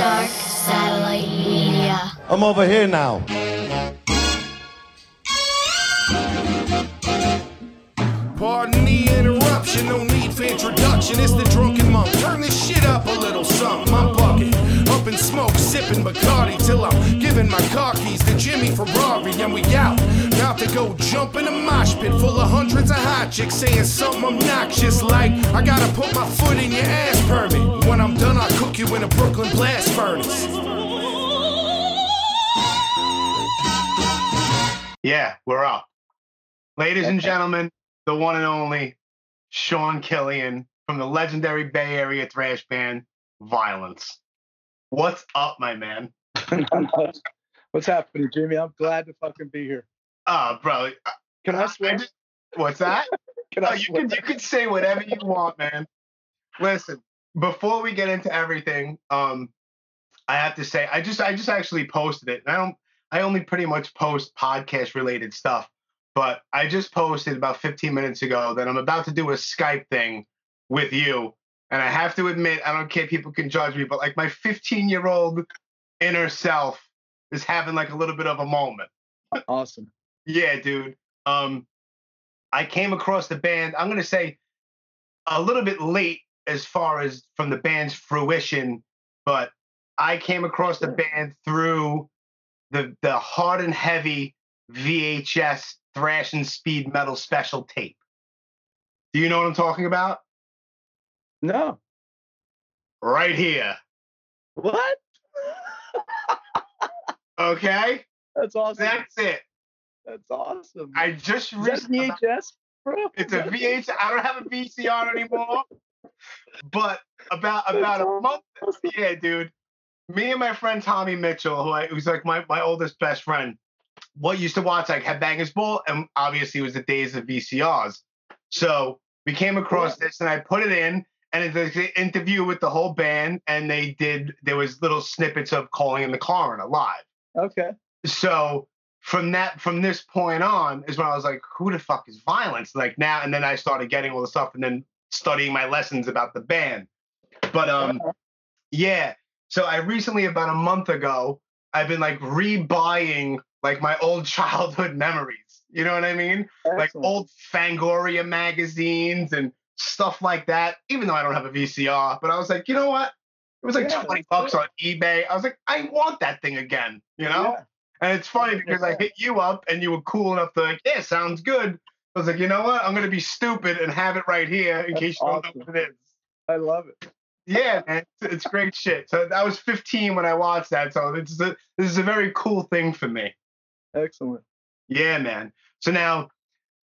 Dark Satellite Media. I'm over here now. Interruption, no need for introduction. It's the drunken monk. Turn this shit up a little something. I'm bucket, up in smoke, sipping Bacardi till I'm giving my car keys to Jimmy Ferrari, and we out. About to go jump in a mosh pit full of hundreds of hot chicks saying something obnoxious like, I gotta put my foot in your ass permit. When I'm done, I'll cook you in a Brooklyn blast furnace. Yeah, we're up. Ladies and gentlemen, the one and only Sean Killian from the legendary Bay Area thrash band Vio-Lence. What's up, my man? What's happening, Jimmy? I'm glad to fucking be here. Oh, bro. Can I swear? just- what's that? Can Oh, I you swear? can you can say whatever you want, man. Listen, before we get into everything, um, I have to say I just I just actually posted it. And I don't I only pretty much post podcast related stuff, but I just posted about 15 minutes ago that I'm about to do a Skype thing with you. And I have to admit, I don't care if people can judge me, but like my 15 year old inner self is having like a little bit of a moment. Awesome. Yeah, dude. Um, I came across the band. I'm gonna say a little bit late as far as from the band's fruition, but I came across the band through the the hard and heavy VHS thrash and speed metal special tape. Do you know what I'm talking about? No. Right here. What? Okay, That's awesome. that's it. That's awesome. I just recently. VHS, bro? It's a that- VH. I don't have a VCR anymore. But about about a month, yeah, dude. Me and my friend Tommy Mitchell, who I, who's like my, my oldest best friend, what used to watch like Headbangers Ball, and obviously it was the days of VCRs. So we came across this, and I put it in, and it's an interview with the whole band, and they did. There was little snippets of calling in the car coroner live Okay. so from that from this point on is when I was like, who the fuck is Vio-Lence? Like now and then I started getting all the stuff and then studying my lessons about the band. But um yeah. So I recently about a month ago, I've been like rebuying like my old childhood memories. You know what I mean? Like old Fangoria magazines and stuff like that, even though I don't have a VCR. But I was like, you know what? It was like Yeah, 20 bucks on eBay. I was like, I want that thing again, you know? Yeah. And it's funny because I hit you up and you were cool enough to like, yeah, sounds good. I was like, you know what? I'm gonna be stupid and have it right here in That's case you don't know what it is. I love it. Yeah, man, it's, it's great shit. So I was 15 when I watched that, so this is a this is a very cool thing for me. Excellent. Yeah, man. So now,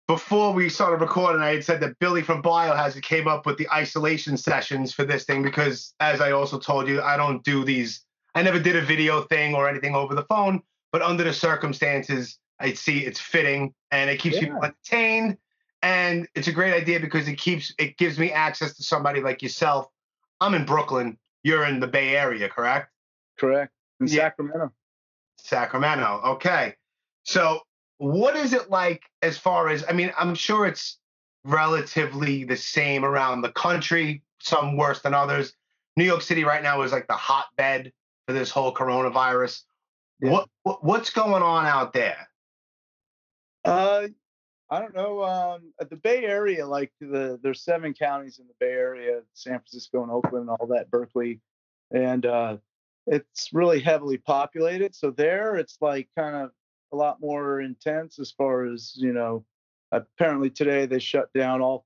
before we started recording, I had said that Billy from Biohazard came up with the isolation sessions for this thing because, as I also told you, I don't do these. I never did a video thing or anything over the phone, but under the circumstances, I see it's fitting and it keeps Yeah. people entertained. And it's a great idea because it keeps it gives me access to somebody like yourself. I'm in Brooklyn. You're in the Bay Area, correct? Correct. In Yeah. Sacramento. Sacramento. Okay. So, what is it like as far as, I mean, I'm sure it's relatively the same around the country, some worse than others. New York City right now is like the hotbed for this whole coronavirus. Yeah. What, what what's going on out there? Uh, I don't know. Um, at the Bay Area, like the there's seven counties in the Bay Area: San Francisco and Oakland, and all that, Berkeley, and uh, it's really heavily populated. So there, it's like kind of a lot more intense as far as you know. Apparently today they shut down all.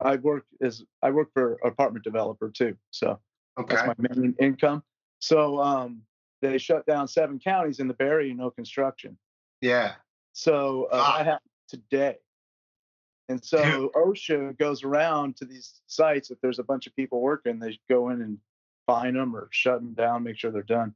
I work as I work for an apartment developer too, so Okay. that's my main income. So um, they shut down seven counties in the Bay Area, no construction. Yeah. So uh, Ah. that happened today. And so OSHA goes around to these sites. If there's a bunch of people working, they go in and fine them or shut them down, make sure they're done.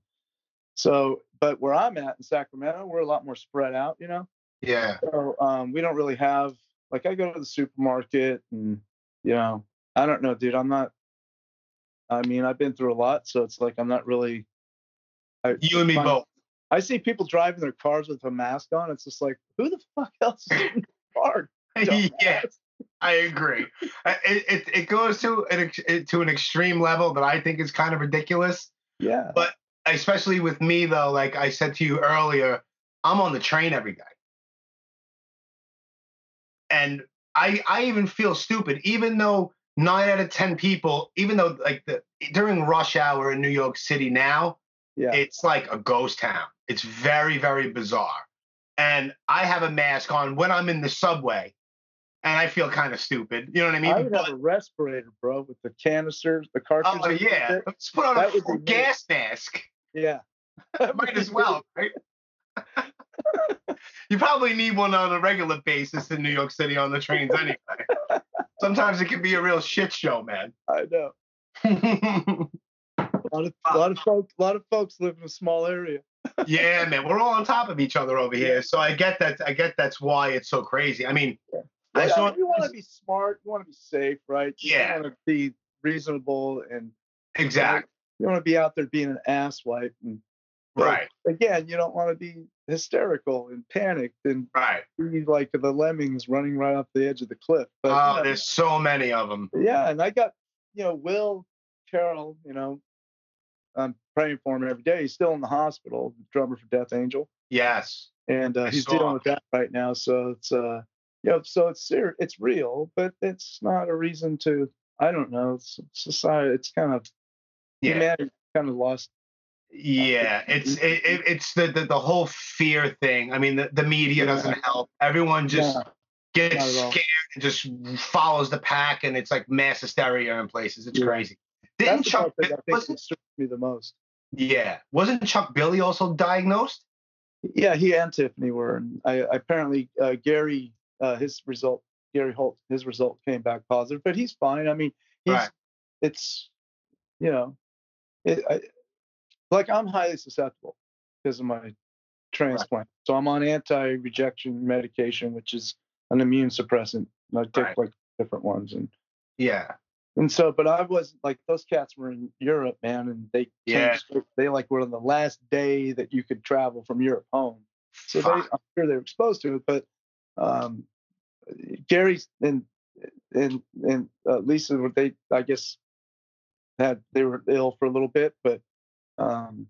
So, but where I'm at in Sacramento, we're a lot more spread out, you know. Yeah. So um, we don't really have like I go to the supermarket and you know I don't know, dude. I'm not. I mean, I've been through a lot, so it's like I'm not really. I, You and me fun- both. I see people driving their cars with a mask on. It's just like, who the fuck else is in the car? yeah. I agree. It, it, it goes to an to an extreme level that I think is kind of ridiculous. Yeah. But especially with me though, like I said to you earlier, I'm on the train every day. And I I even feel stupid, even though nine out of ten people, even though like the during rush hour in New York City now, yeah. it's like a ghost town. It's very, very bizarre. And I have a mask on when I'm in the subway and I feel kind of stupid. You know what I mean? I would have a respirator, bro, with the canisters, the cartridges. oh yeah. Let's put on That a would full me. gas mask. Yeah. Might as well, right? you probably need one on a regular basis in New York City on the trains anyway. Sometimes it can be a real shit show, man. I know. A lot of, a lot of folks, a lot of folks live in a small area. yeah, man, we're all on top of each other over here. So I get that. I get that's why it's so crazy. I mean, I Yeah, saw you want to be smart. You want to be safe, right? You Yeah. want to be reasonable, and exactly you want to be out there being an asswipe. And right, again, you don't want to be hysterical and panicked and right. be like the lemmings running right off the edge of the cliff. But you Oh, know, there's so many of them. yeah, and I got you know Will Carroll. You know, I'm praying for him every day. He's still in the hospital, drummer for Death Angel. Yes, and uh, he's dealing with that right now. So it's uh, you know, so it's ser- it's real, but it's not a reason to. I don't know. It's society. It's kind of yeah, humanity kind of lost. yeah. It's it, it, it's the, the the whole fear thing. I mean, the, the media Yeah. doesn't help. Everyone just Yeah, gets not at all. scared and just follows the pack, and it's like mass hysteria in places. It's crazy. Didn't that's the Chuck? part that I Wasn't, me the most. yeah, wasn't Chuck Billy also diagnosed? Yeah, he and Tiffany were. And I apparently uh, Gary, uh, his result, Gary Holt, his result came back positive, but he's fine. I mean, he's Right. it's you know, it, I, like I'm highly susceptible because of my transplant. So I'm on anti-rejection medication, which is an immune suppressant. And I take Right. like different ones, and Yeah, and so, but I was like those cats were in Europe, man, and they Yeah. straight- they like were on the last day that you could travel from Europe home. So they, I'm sure they were exposed to it, but um, Gary and and and uh, Lisa were they I guess had they were ill for a little bit, but um,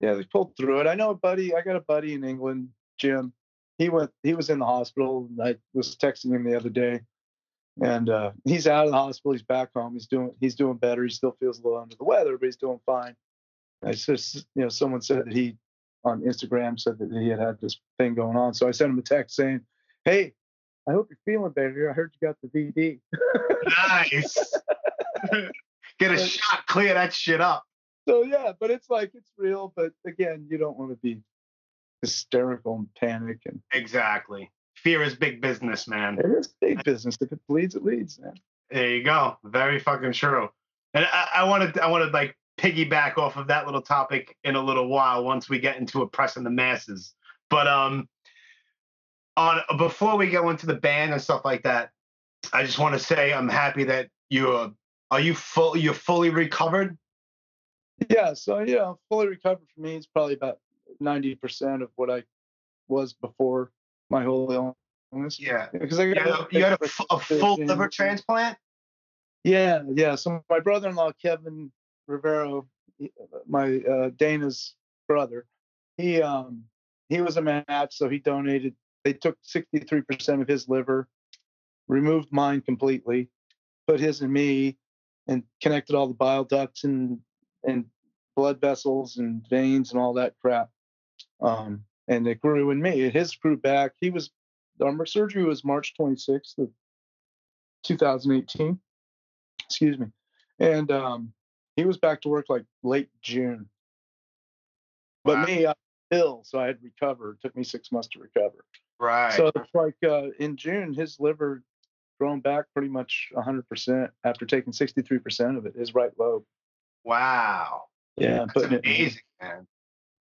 yeah, they pulled through it. I know a buddy. I got a buddy in England, Jim. He went. He was in the hospital. I was texting him the other day, and uh, he's out of the hospital. He's back home. He's doing. He's doing better. He still feels a little under the weather, but he's doing fine. I just, you know, someone said that he on Instagram said that he had had this thing going on. So I sent him a text saying, "Hey, I hope you're feeling better. I heard you got the VD." nice. Get a But- shot, clear that shit up. so yeah, but it's like it's real. But again, you don't want to be hysterical and panic. And Exactly. Fear is big business, man. it is big business. If it bleeds, it leads, man. There you go. Very fucking true. And I, I wanted, I want to like piggyback off of that little topic in a little while once we get into oppressing the masses. But um, on before we go into the band and stuff like that, I just want to say I'm happy that you're. Are you full? You're fully recovered. Yeah, so you know, fully recovered for me is probably about ninety percent of what I was before my whole illness. Yeah. because I You got had a, you had a, full liver transplant. Yeah, yeah. So my brother-in-law Kevin Rivero, my uh, Dana's brother, he um he was a match, so he donated. They took sixty-three percent of his liver, removed mine completely, put his and me, and connected all the bile ducts and and blood vessels and veins and all that crap. Um, and it grew in me. His grew back. He was our surgery was March twenty-sixth of two thousand eighteen excuse me and um he was back to work like late june but Wow. me i was ill so i had recovered it took me six months to recover Right. so it's like uh in june his liver grown back pretty much 100% after taking 63% of it his right lobe wow. yeah That's putting it amazing, man.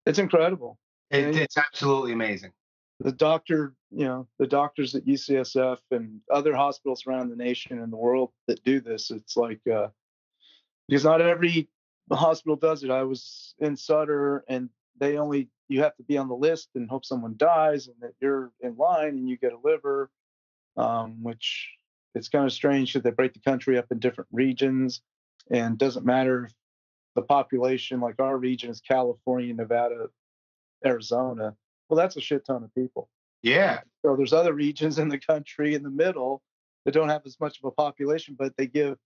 it's incredible It, Yeah. it's absolutely amazing. the doctor, you know, the doctors at UCSF and other hospitals around the nation and the world that do this, it's like uh, because not every hospital does it. I was in Sutter, and they only you have to be on the list and hope someone dies, and that you're in line and you get a liver, um, which it's kind of strange because they break the country up in different regions, and doesn't matter if the population, like our region is California, Nevada, Arizona. Well, that's a shit ton of people. Yeah. So there's other regions in the country in the middle that don't have as much of a population, but they give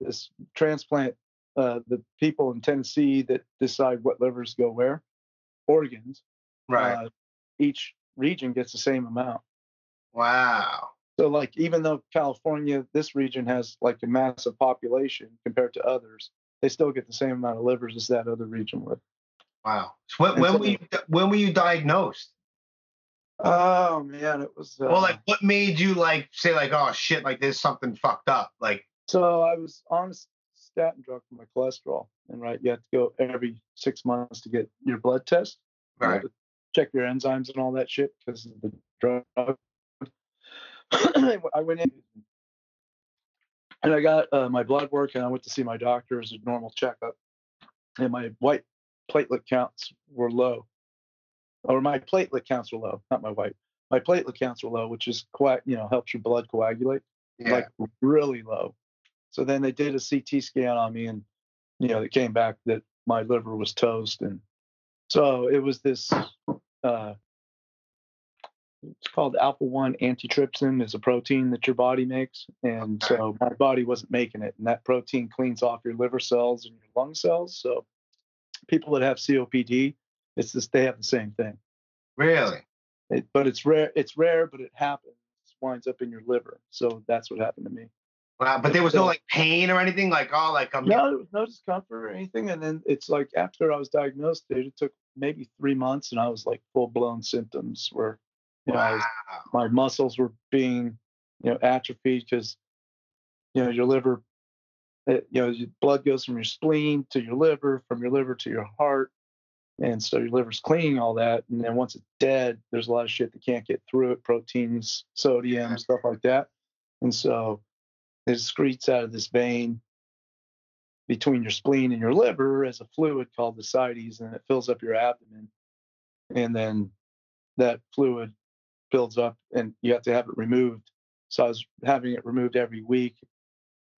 this transplant uh, the people in Tennessee that decide what livers go where, organs. Right. Uh, each region gets the same amount. wow. So, like, even though California, this region has like a massive population compared to others, they still get the same amount of livers as that other region would. Wow. So when, when so- were you when were you diagnosed? Oh man, it was. Uh, well, like what made you like say like oh shit like there's something fucked up like so I was on a statin drug for my cholesterol, and right, you have to go every six months to get your blood test, right to check your enzymes and all that shit because of the drug. I went in and I got uh, my blood work, and I went to see my doctor as a normal checkup, and my white platelet counts were low, or my platelet counts were low, not my white. My platelet counts were low, which is quite, you know, helps your blood coagulate yeah like really low. So then they did a CT scan on me, and you know, it came back that my liver was toast, and so it was this. Uh, it's called alpha one antitrypsin. is a protein that your body makes, and Okay. so my body wasn't making it, and that protein cleans off your liver cells and your lung cells. So people that have COPD, it's just they have the same thing. really It, but it's rare. It's rare, but it happens. Winds up in your liver. So that's what happened to me. Wow but there was no like pain or anything like oh like I'm No, there was no discomfort or anything. And then it's like after I was diagnosed, dude, it took maybe three months, and I was like full blown symptoms where, you know, I was, my muscles were being, you know, atrophied because, you know, your liver, it, you know, your blood goes from your spleen to your liver, from your liver to your heart, and so your liver's cleaning all that. And then once it's dead, there's a lot of shit that can't get through it, proteins, sodium, stuff like that. And so it excretes out of this vein between your spleen and your liver as a fluid called the ascites, and it fills up your abdomen. And then that fluid builds up, and you have to have it removed. So I was having it removed every week.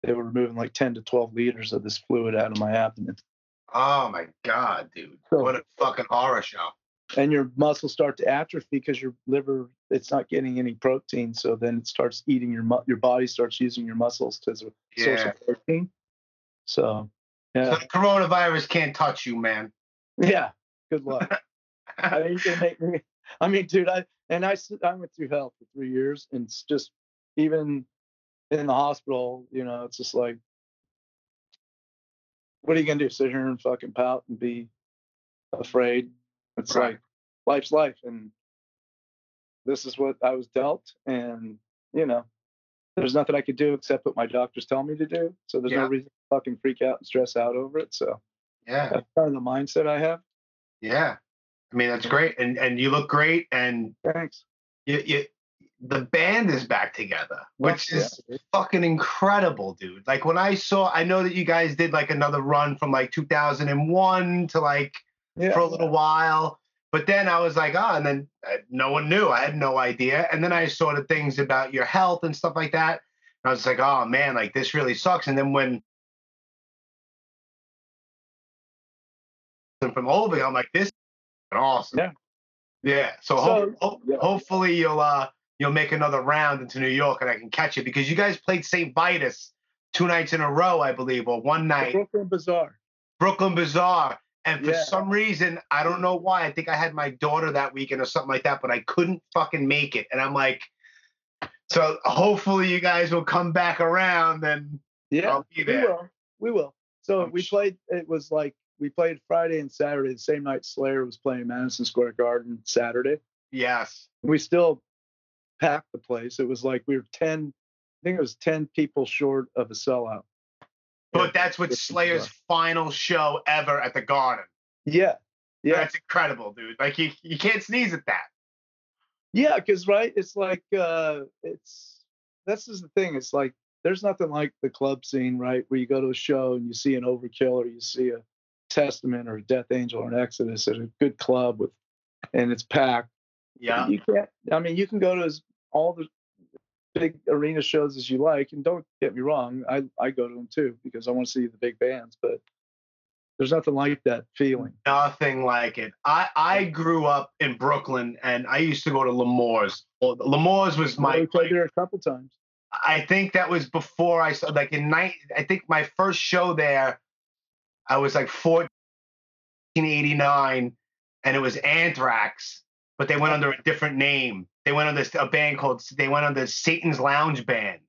They were removing like 10 to 12 liters of this fluid out of my abdomen. oh my god dude So- what a fucking horror show And your muscles start to atrophy because your liver it's not getting any protein. So then it starts eating your mu- your body starts using your muscles as a source of protein. So so the coronavirus can't touch you man yeah. Good luck. I mean, you can make me. I mean, dude, I and I I went through hell for three years, and it's just even in the hospital, you know, it's just like, what are you gonna do? Sit here and fucking pout and be afraid? It's Right. like life's life, and this is what I was dealt, and you know, there's nothing I could do except what my doctors tell me to do. So there's Yeah. no reason to fucking freak out and stress out over it. So yeah that's kind of the mindset I have. yeah i mean that's great and and you look great and Thanks. you, you the band is back together which is fucking incredible dude like when i saw i know that you guys did like another run from like 2001 to like yeah. for a little while. But then I was like, oh, and then uh, no one knew. I had no idea. And then I saw the things about your health and stuff like that. And I was like, oh man, like this really sucks. And then when from over, I'm like, this is awesome. Yeah. Yeah. So, So, ho- ho- yeah. hopefully you'll uh you'll make another round into New York and I can catch you because you guys played St. Vitus two nights in a row, I believe, or one The night. Brooklyn Bazaar. Brooklyn Bazaar. And for Yeah. some reason, I don't know why. I think I had my daughter that weekend or something like that, but I couldn't fucking make it. And I'm like, so hopefully you guys will come back around and Yeah, I'll be we will. We will. So I'm we sh- played. It was like we played Friday and Saturday. The same night Slayer was playing Madison Square Garden Saturday. yes. We still packed the place. It was like we were ten. I think it was ten people short of a sellout. But that's what Slayer's final show ever at the Garden. Yeah, yeah, That's incredible, dude. Like you, you can't sneeze at that. yeah. Because right, it's like uh, it's this is the thing. It's like there's nothing like the club scene, right? Where you go to a show and you see an Overkill or you see a Testament or a Death Angel or an Exodus at a good club with, and it's packed. Yeah. You can't. I mean, you can go to as, all the big arena shows as you like, and don't get me wrong, I I go to them too because I want to see the big bands. But There's nothing like that feeling. Nothing like it. I I grew up in Brooklyn, and I used to go to L'Amour's. Well, L'Amour's was my. we played there a couple times. I think that was before I started. Like in night, I think my first show there, I was like 1489, and it was Anthrax, but they went under a different name. They went under a band called. They went on the Satan's Lounge Band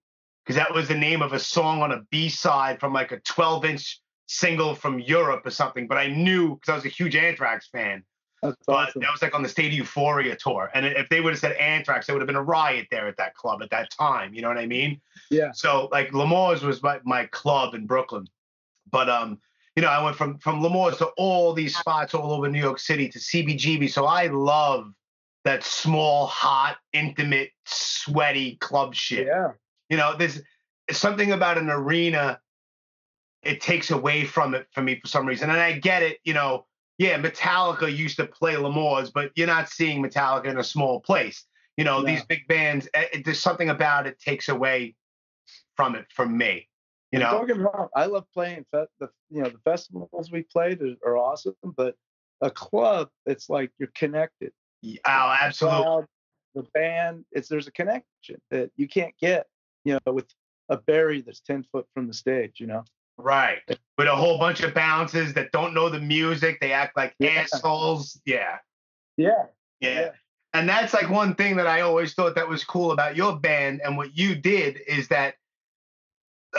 because that was the name of a song on a B side from like a 12 inch single from Europe or something. But I knew because I was a huge Anthrax fan. That's But awesome. that was like on the State of Euphoria tour. And if they would have said Anthrax, there would have been a riot there at that club at that time. You know what I mean? Yeah. So like L'Amour's was my, my club in Brooklyn. But um, you know, I went from from L'Amour's to all these spots all over New York City to CBGB. So I love that small, hot, intimate, sweaty club shit. Yeah. You know, there's something about an arena. It takes away from it for me for some reason, and I get it. You know, yeah, Metallica used to play L'Amour's, but you're not seeing Metallica in a small place. You know, these big bands. eh, it- There's something about it takes away from it from me. You know, Don't get me wrong. I love playing fe- the you know the festivals we played are, are awesome, but a club, it's like you're connected. Oh, absolutely. crowd, the band, it's there's a connection that you can't get, you know, with a Barry that's ten foot from the stage. You know. Right. With a whole bunch of bouncers that don't know the music, they act like Yeah. assholes. Yeah. Yeah. Yeah. And that's like one thing that I always thought that was cool about your band and what you did is that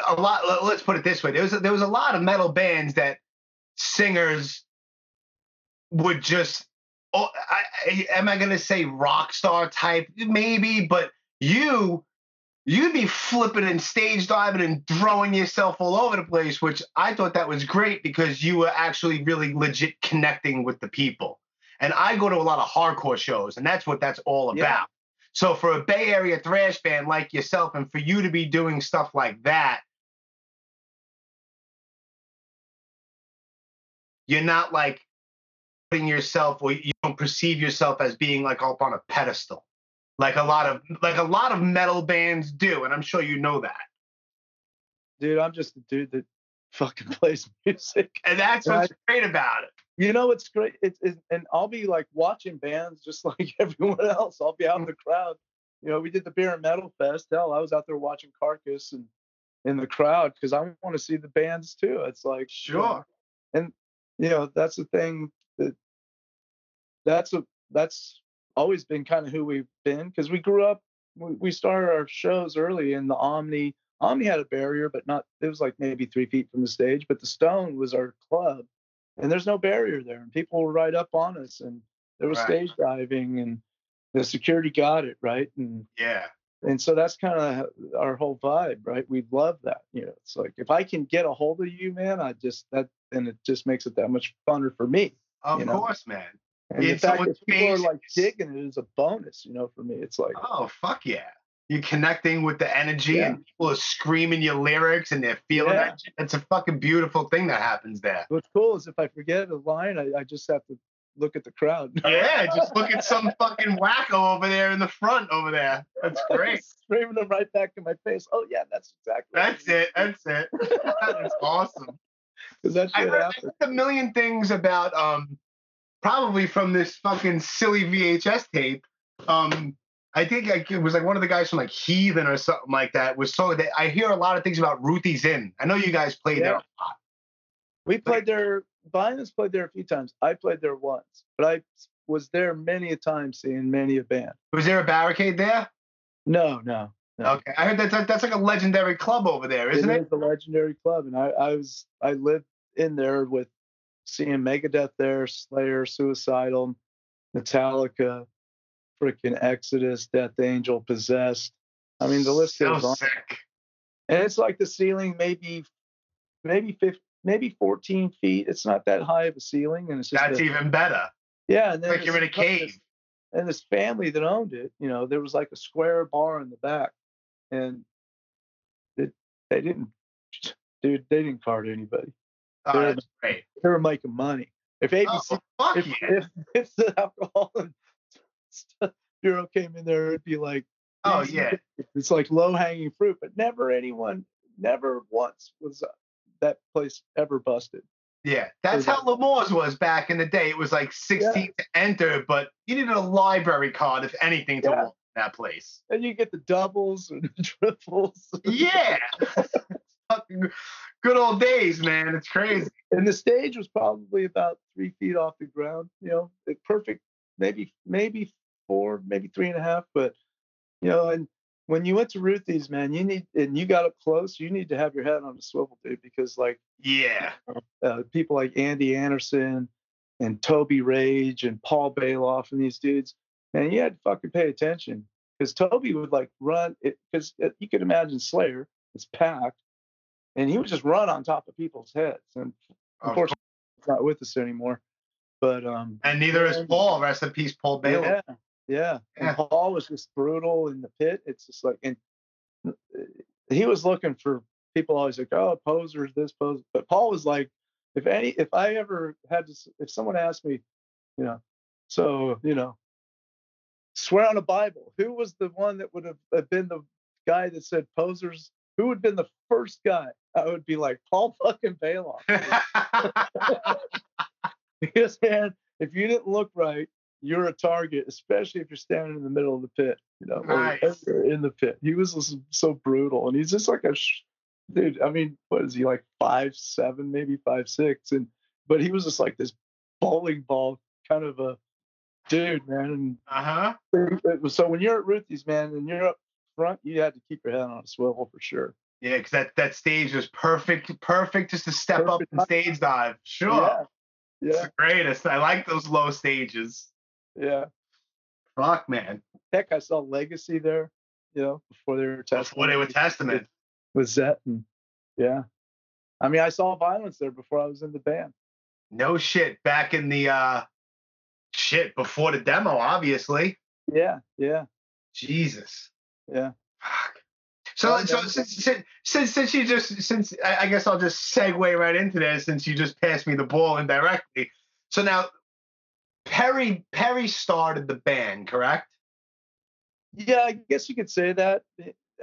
a lot let- let's put it this way. There was a, there was a lot of metal bands that singers would just oh I, I, am I going to say rock star type maybe but you you'd be flipping and stage diving and throwing yourself all over the place which I thought that was great because you were actually really legit connecting with the people. And I go to a lot of hardcore shows, and that's what that's all Yeah. about. So for a Bay Area thrash band like yourself, and for you to be doing stuff like that, you're not like putting yourself, or you don't perceive yourself as being like up on a pedestal, like a lot of like a lot of metal bands do, and I'm sure you know that. Dude, I'm just a dude that fucking plays music. And that's what's great about it. You know what's great? It's, it's and I'll be like watching bands just like everyone else. I'll be out in mm. the crowd. You know, we did the beer and metal fest. Hell, I was out there watching Carcass and in the crowd because I want to see the bands too. It's like you know, Sure. and you know that's the thing that's a that's always been kind of who we've been because we grew up we, we started our shows early in the omni omni had a barrier but not it was like maybe three feet from the stage but the stone was our club and there's no barrier there and people were right up on us and there was Right. stage diving and the security got it right and Yeah. and so that's kind of our whole vibe right we love that you know it's like if i can get a hold of you man i just that and it just makes it that much funner for me Of You know? course, man. and Yeah, the fact that people are like digging it is a bonus you know for me it's like Oh, fuck yeah. You're connecting with the energy Yeah. and people are screaming your lyrics and they're feeling Yeah. that. shit. It's a fucking beautiful thing that happens there. what's cool is if i forget a line i, I just have to look at the crowd Yeah, just look at some fucking wacko over there in the front over there. That's great. screaming them right back in my face oh yeah that's exactly That's it. That's it. That's awesome. Because that I shit heard happens a million things about um probably from this fucking silly VHS tape. Um I think like, it was like one of the guys from like Heathen or something like that was so that I hear a lot of things about Ruthie's Inn. I know you guys played there a lot. we played there Vio-Lence played there a few times i played there once but i was there many a time seeing many a band Was there a barricade there? no no no Okay, I heard that, that that's like a legendary club over there, isn't it? It is a legendary club, and I, I was I lived in there with seeing Megadeth there, Slayer, Suicidal, Metallica, freaking Exodus, Death Angel, Possessed. I mean, the list goes on, sick. and it's like the ceiling maybe maybe 15, maybe 14 feet. It's not that high of a ceiling, and it's just That's a- even better. yeah. And then Like you're in a this- cave. and this family that owned it, you know, there was like a square bar in the back, and it, they didn't, dude, they didn't card anybody. Oh, They're- that's great. They were making money. If ABC, Oh, if, yeah. if, if the alcohol and stuff bureau came in there, it'd be like, Oh yeah. it's like low hanging fruit. But never anyone, never once was uh, that place ever busted. Yeah, that's how L'Amour's was back in the day. It was like 16 to enter, but you needed a library card, if anything, to Yeah. walk that place. And you get the doubles and the triples. Yeah. Fucking Good old days, man. It's crazy. and the stage was probably about three feet off the ground. You know, perfect, maybe maybe four, maybe three and a half. But you know, and when you went to Ruthie's, man, you need and you got up close. You need to have your head on a swivel, dude, because like Yeah. uh, people like Andy Anderson and Toby Rage and Paul Baloff and these dudes, man, you had to fucking pay attention because Toby would like run it because you could imagine Slayer, is packed, and he would just run on top of people's heads. And Of unfortunately, he's not with us anymore. But um, And neither is Paul. Rest in peace, Paul Baloff. yeah, yeah. And Yeah. Paul was just brutal in the pit. It's just like, and uh, he was looking for people always like, oh, posers, this pose. But Paul was like, if any, if I ever had to, if someone asked me, you know, so you know, swear on a Bible, who was the one that would have been the guy that said posers? Who would have been the first guy? I would be like Paul fucking Baloff. because man, if you didn't look right, you're a target, especially if you're standing in the middle of the pit. You know, or Nice. in the pit. He was just so brutal, and he's just like a sh- dude. I mean, what is he like five seven, maybe five six, and but he was just like this bowling ball kind of a dude, man. uh-huh. It was, so when you're at Ruthie's, man, and you're up front, you had to keep your head on a swivel for sure. Yeah, because that, that stage was perfect, perfect just to step up Perfect and stage dive. Sure. Yeah, It's the greatest. I like those low stages. yeah. Fuck, man. Heck, I saw Legacy there. You know, before they were testing. Before they were Testament. with Zet and yeah. I mean, I saw Vio-Lence there before I was in the band. No shit. Back in the uh shit before the demo, obviously. Yeah, yeah, Jesus. yeah. Fuck. So, Oh, so since, since since you just since I, I guess I'll just segue right into this since you just passed me the ball indirectly. So now Perry Perry started the band, correct? Yeah, I guess you could say that.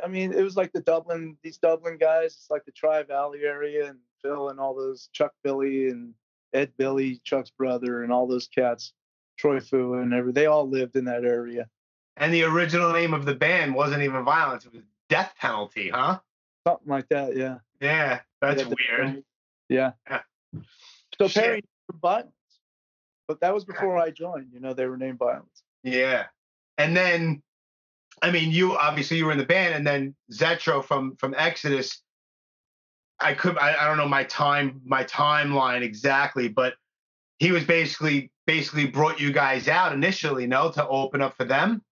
I mean, it was like the Dublin, these Dublin guys. It's like the Tri Valley area and Phil and all those Chuck Billy and Ed Billy, Chuck's brother, and all those cats, Troy Fua and every. They all lived in that area. And the original name of the band wasn't even Vio-Lence; it was Death Penalty, huh? Something like that. Yeah. Yeah, that's Yeah, weird. Yeah. Yeah. So Shit. Perry Vio-Lence, but that was before I joined. You know, they were named Vio-Lence. Yeah. And then, I mean, you obviously you were in the band, and then Zetro from from Exodus. I could I, I don't know my time my timeline exactly, but he was basically basically brought you guys out initially, no, to open up for them.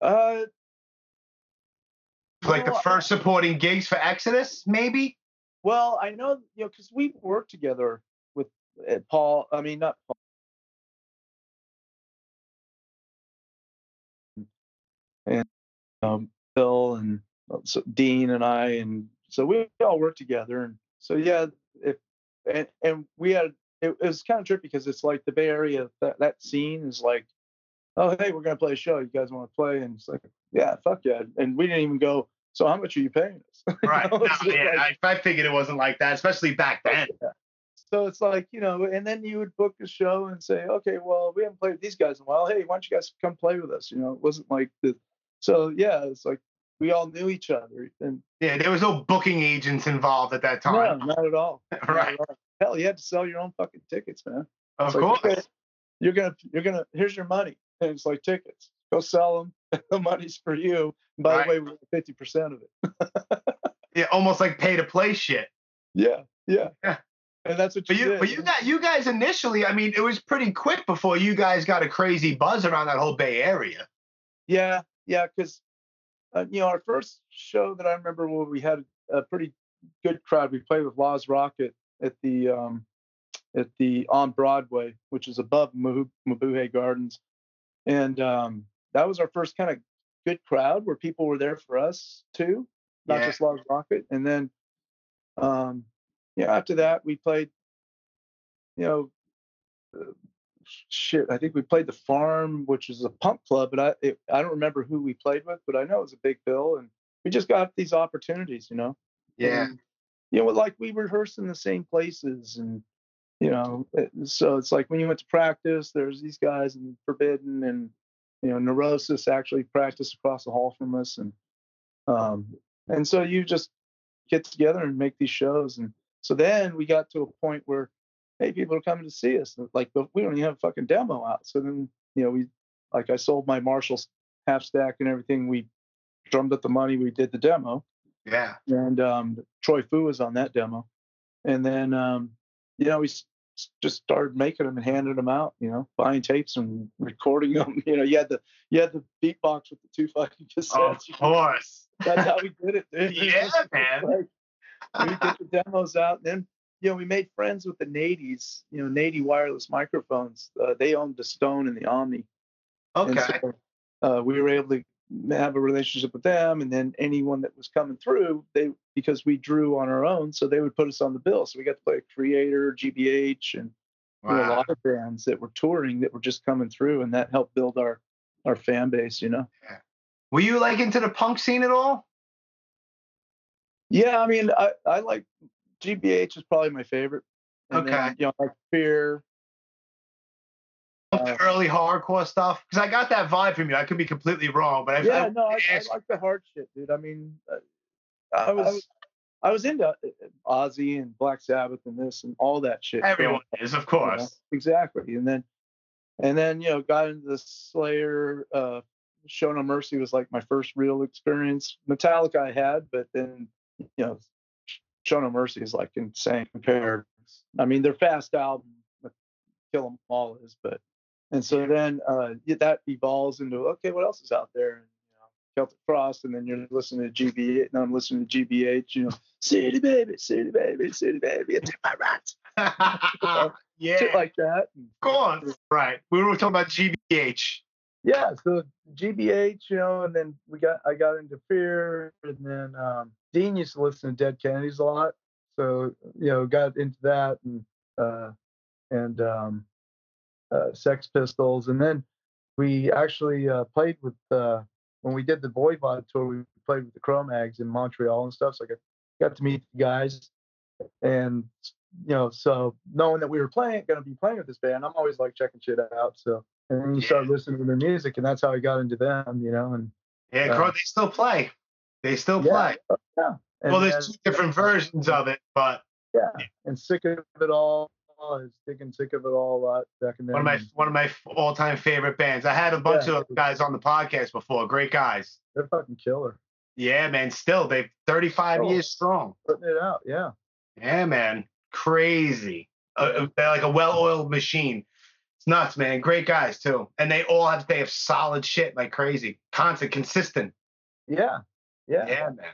Uh, like the first supporting gigs for Exodus, maybe. Well, I know, you know, because we worked together with uh, Paul. I mean, not Paul. And um, Bill and uh, so Dean and I, and so we all worked together. And so, yeah, if and, and we had it, it was kind of trippy because it's like the Bay Area, that, that scene is like, oh, hey, we're going to play a show. You guys want to play? And it's like, yeah, fuck yeah. And we didn't even go, so how much are you paying us? You Right. know, No, yeah, like- I, I figured it wasn't like that, especially back oh, then. so it's like, you know, and then you would book a show and say, okay, well, we haven't played with these guys in a while. Hey, why don't you guys come play with us? You know, it wasn't like the, so yeah, it's like we all knew each other. And Yeah, there was no booking agents involved at that no, time. not at all. not at right. all. Hell, you had to sell your own fucking tickets, man. Of It's like, course. okay, you're gonna, you're gonna, here's your money. And it's like tickets. Go sell them. the money's for you. And by Right. the way, we fifty percent of it. Yeah, almost like pay to play shit. Yeah, yeah, Yeah. And that's what But you, you, did. but you got you guys initially. I mean, it was pretty quick before you guys got a crazy buzz around that whole Bay Area. Yeah, yeah, because uh, you know our first show that I remember where we had a pretty good crowd. We played with Laaz Rockit at the um, at the on Broadway, which is above Mabuhay Gardens, and um, that was our first kind of good crowd where people were there for us too, not Yeah. just Laaz Rockit. And then, um, yeah, after that we played, you know. uh, Shit, I think we played the farm, which is a punk club, but I it, I don't remember who we played with, but I know it was a big bill, and we just got these opportunities, you know. Yeah, And, you know, like we rehearse in the same places, and you know, so it's like when you went to practice, there's these guys and Forbidden and you know Neurosis actually practice across the hall from us, and um, and so you just get together and make these shows, and so then we got to a point where hey, people are coming to see us, like but we don't even have a fucking demo out, so then you know we like I sold my Marshall's half stack and everything, we drummed up the money, we did the demo, Yeah. and um, Troy Fua was on that demo, and then um, you know we just started making them and handing them out. You know, buying tapes and recording them. You know, you had the you had the beatbox with the two fucking Of cassettes. You- course. That's how we did it. Dude. Yeah, man. Like, we get the demos out, and then you know we made friends with the Nadies. You know, Nady wireless microphones. Uh, they owned the Stone and the Omni. And Okay. so, uh, we were able to have a relationship with them, and then anyone that was coming through, they because we drew on our own, so they would put us on the bill. So we got to play Kreator, GBH, and know, a lot of bands that were touring that were just coming through, and that helped build our our fan base. You know. Were you like into the punk scene at all? Yeah, I mean, I I like GBH is probably my favorite. And then, Okay. you know, like Fear. Uh, early hardcore stuff? Because I got that vibe from you. I could be completely wrong, but I, yeah, I, no, I, I like the hard shit, dude. I mean, uh, I was I was into uh, Ozzy and Black Sabbath and this and all that shit. everyone is, of you know? course. exactly. And then and then you know got into the Slayer. Uh, Show No Mercy was like my first real experience. Metallica I had, but then you know Show No Mercy is like insane compared. I mean, their fast album, Kill 'Em All is, but and so then uh, that evolves into okay, what else is out there? And, you know, Celtic Frost, and then you're listening to GBH. And I'm listening to GBH. You know, City Baby, City Baby, City Baby, it's my rights, yeah, shit like that. Of course. Right. We were talking about GBH. yeah, so GBH, you know, and then we got I got into Fear, and then um, Dean used to listen to Dead Kennedys a lot, so you know, got into that and uh, and um, uh, Sex Pistols, and then we actually uh, played with uh, when we did the Voivod tour. We played with the Cro-Mags in Montreal and stuff, so I got got to meet the guys, and you know, so knowing that we were playing, going to be playing with this band, I'm always like checking shit out. So and then you start listening to their music, and that's how I got into them, you know. And Yeah, Yeah. Crow, they still play. They still yeah, play. yeah. And well, there's two different versions of it, but Yeah, and sick of it all. I was thinking sick of it all a lot back in one of my one of my all-time favorite bands. I had a bunch Yeah. of guys on the podcast before. Great guys. They're fucking killer. Yeah, man. Still, they 35 Oh. years strong. Putting it out, yeah. Yeah, man. Crazy. Uh, they're like a well-oiled machine. It's nuts, man. Great guys too, and they all have they have solid shit like crazy, constant, consistent. Yeah. Yeah. Yeah, man.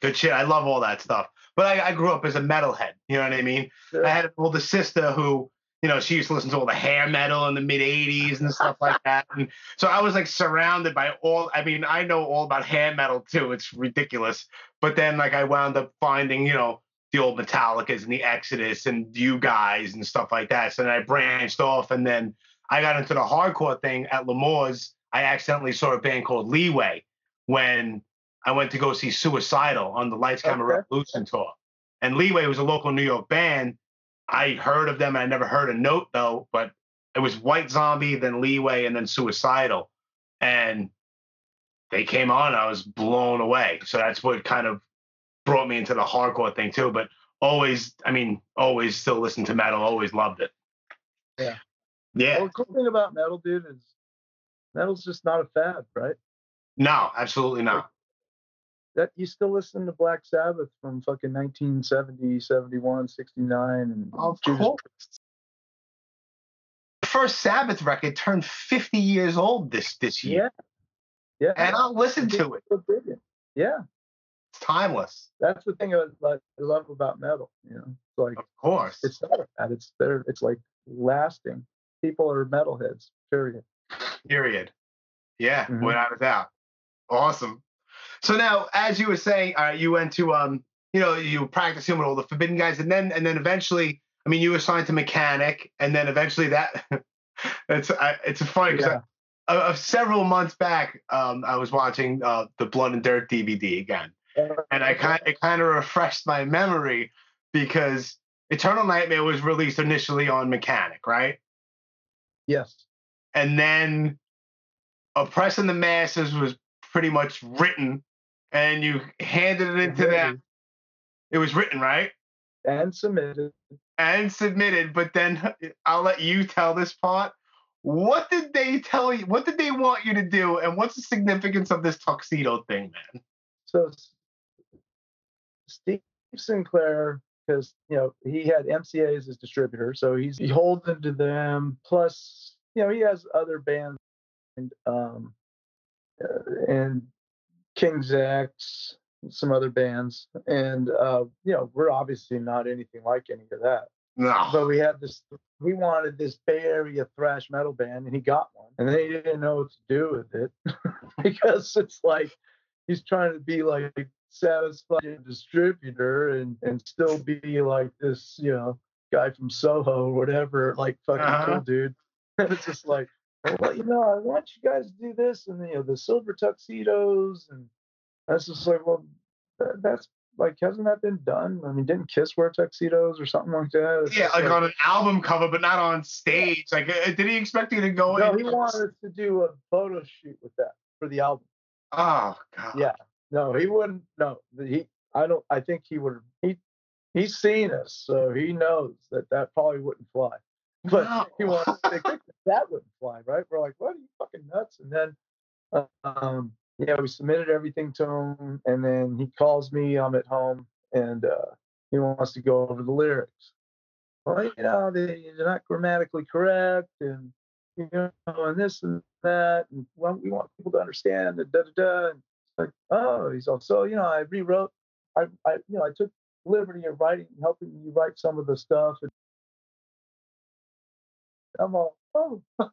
Good shit. I love all that stuff. But I, I grew up as a metalhead. You know what I mean? Sure. I had an older sister who, you know, she used to listen to all the hair metal in the mid 80s and stuff like that. And so I was like surrounded by all, I mean, I know all about hair metal too. It's ridiculous. But then, like, I wound up finding, you know, the old Metallicas and the Exodus and you guys and stuff like that. So then I branched off and then I got into the hardcore thing at L'Amour's. I accidentally saw a band called Leeway when I went to go see Suicidal on the Lights Camera Okay. Revolution tour. And Leeway was a local New York band. I heard of them. I never heard a note though, but it was White Zombie, then Leeway, and then Suicidal. And they came on. I was blown away. So that's what kind of brought me into the hardcore thing too. But always, I mean, always still listen to metal. Always loved it. Yeah. Yeah. Well, the cool thing about metal, dude, is metal's just not a fad, right? No, absolutely not. That you still listen to Black Sabbath from fucking 1970, 71, 69, and Of course. The first Sabbath record turned 50 years old this this year. Yeah. Yeah. And I'll listen to it. Yeah. It's timeless. That's the thing I, like, I love about metal. You know, it's like Of course. it's not fad. It's there. It's like lasting. People are metalheads. Period. Period. Yeah, Mhm. without a doubt. Awesome. So now, as you were saying, uh, you went to um, you know, you were practicing with all the forbidden guys, and then and then eventually, I mean, you were signed to mechanic, and then eventually that it's I, it's a funny because Yeah. uh, several months back, um, I was watching uh, the Blood and Dirt DVD again, and I kind it kind of refreshed my memory because Eternal Nightmare was released initially on Mechanic, right? Yes. And then Oppressing the Masses was pretty much written, and you handed it into them. It was written, right? And submitted. And submitted, but then I'll let you tell this part. What did they tell you? What did they want you to do? And what's the significance of this tuxedo thing, man? So Steve Sinclair, because you know he had MCA as his distributor, so he's beholden to them. Plus, you know he has other bands and um uh, and King's X, some other bands, and uh, you know we're obviously not anything like any of that. No. But we had this. We wanted this Bay Area thrash metal band, and he got one, and they didn't know what to do with it because it's like he's trying to be like satisfied distributor and and still be like this, you know, guy from Soho or whatever, like fucking Uh-huh. cool dude. And it's just like, well, you know, I want you guys to do this, and you know, the silver tuxedos, and that's just like, well, that, that's like, hasn't that been done? I mean, didn't Kiss wear tuxedos or something like that? It's Yeah, just like on an album cover, but not on stage. Like, uh, did he expect you to go no, in? he wanted us to do a photo shoot with that for the album. Oh God. Yeah. No, he wouldn't. No, he. I don't. I think he would. He. He's seen us, so he knows that that probably wouldn't fly. But he No. wants to think that that wouldn't fly, right? We're like, what are you fucking nuts? And then, uh, um, yeah, we submitted everything to him, and then he calls me. I'm at home, and uh, he wants to go over the lyrics. Well, you know, they, they're not grammatically correct, and you know, and this and that, and well, we want people to understand that da da da. And it's like, oh, he's all so, you know, I rewrote, I, I, you know, I took liberty of writing, helping you write some of the stuff, and I'm all, oh,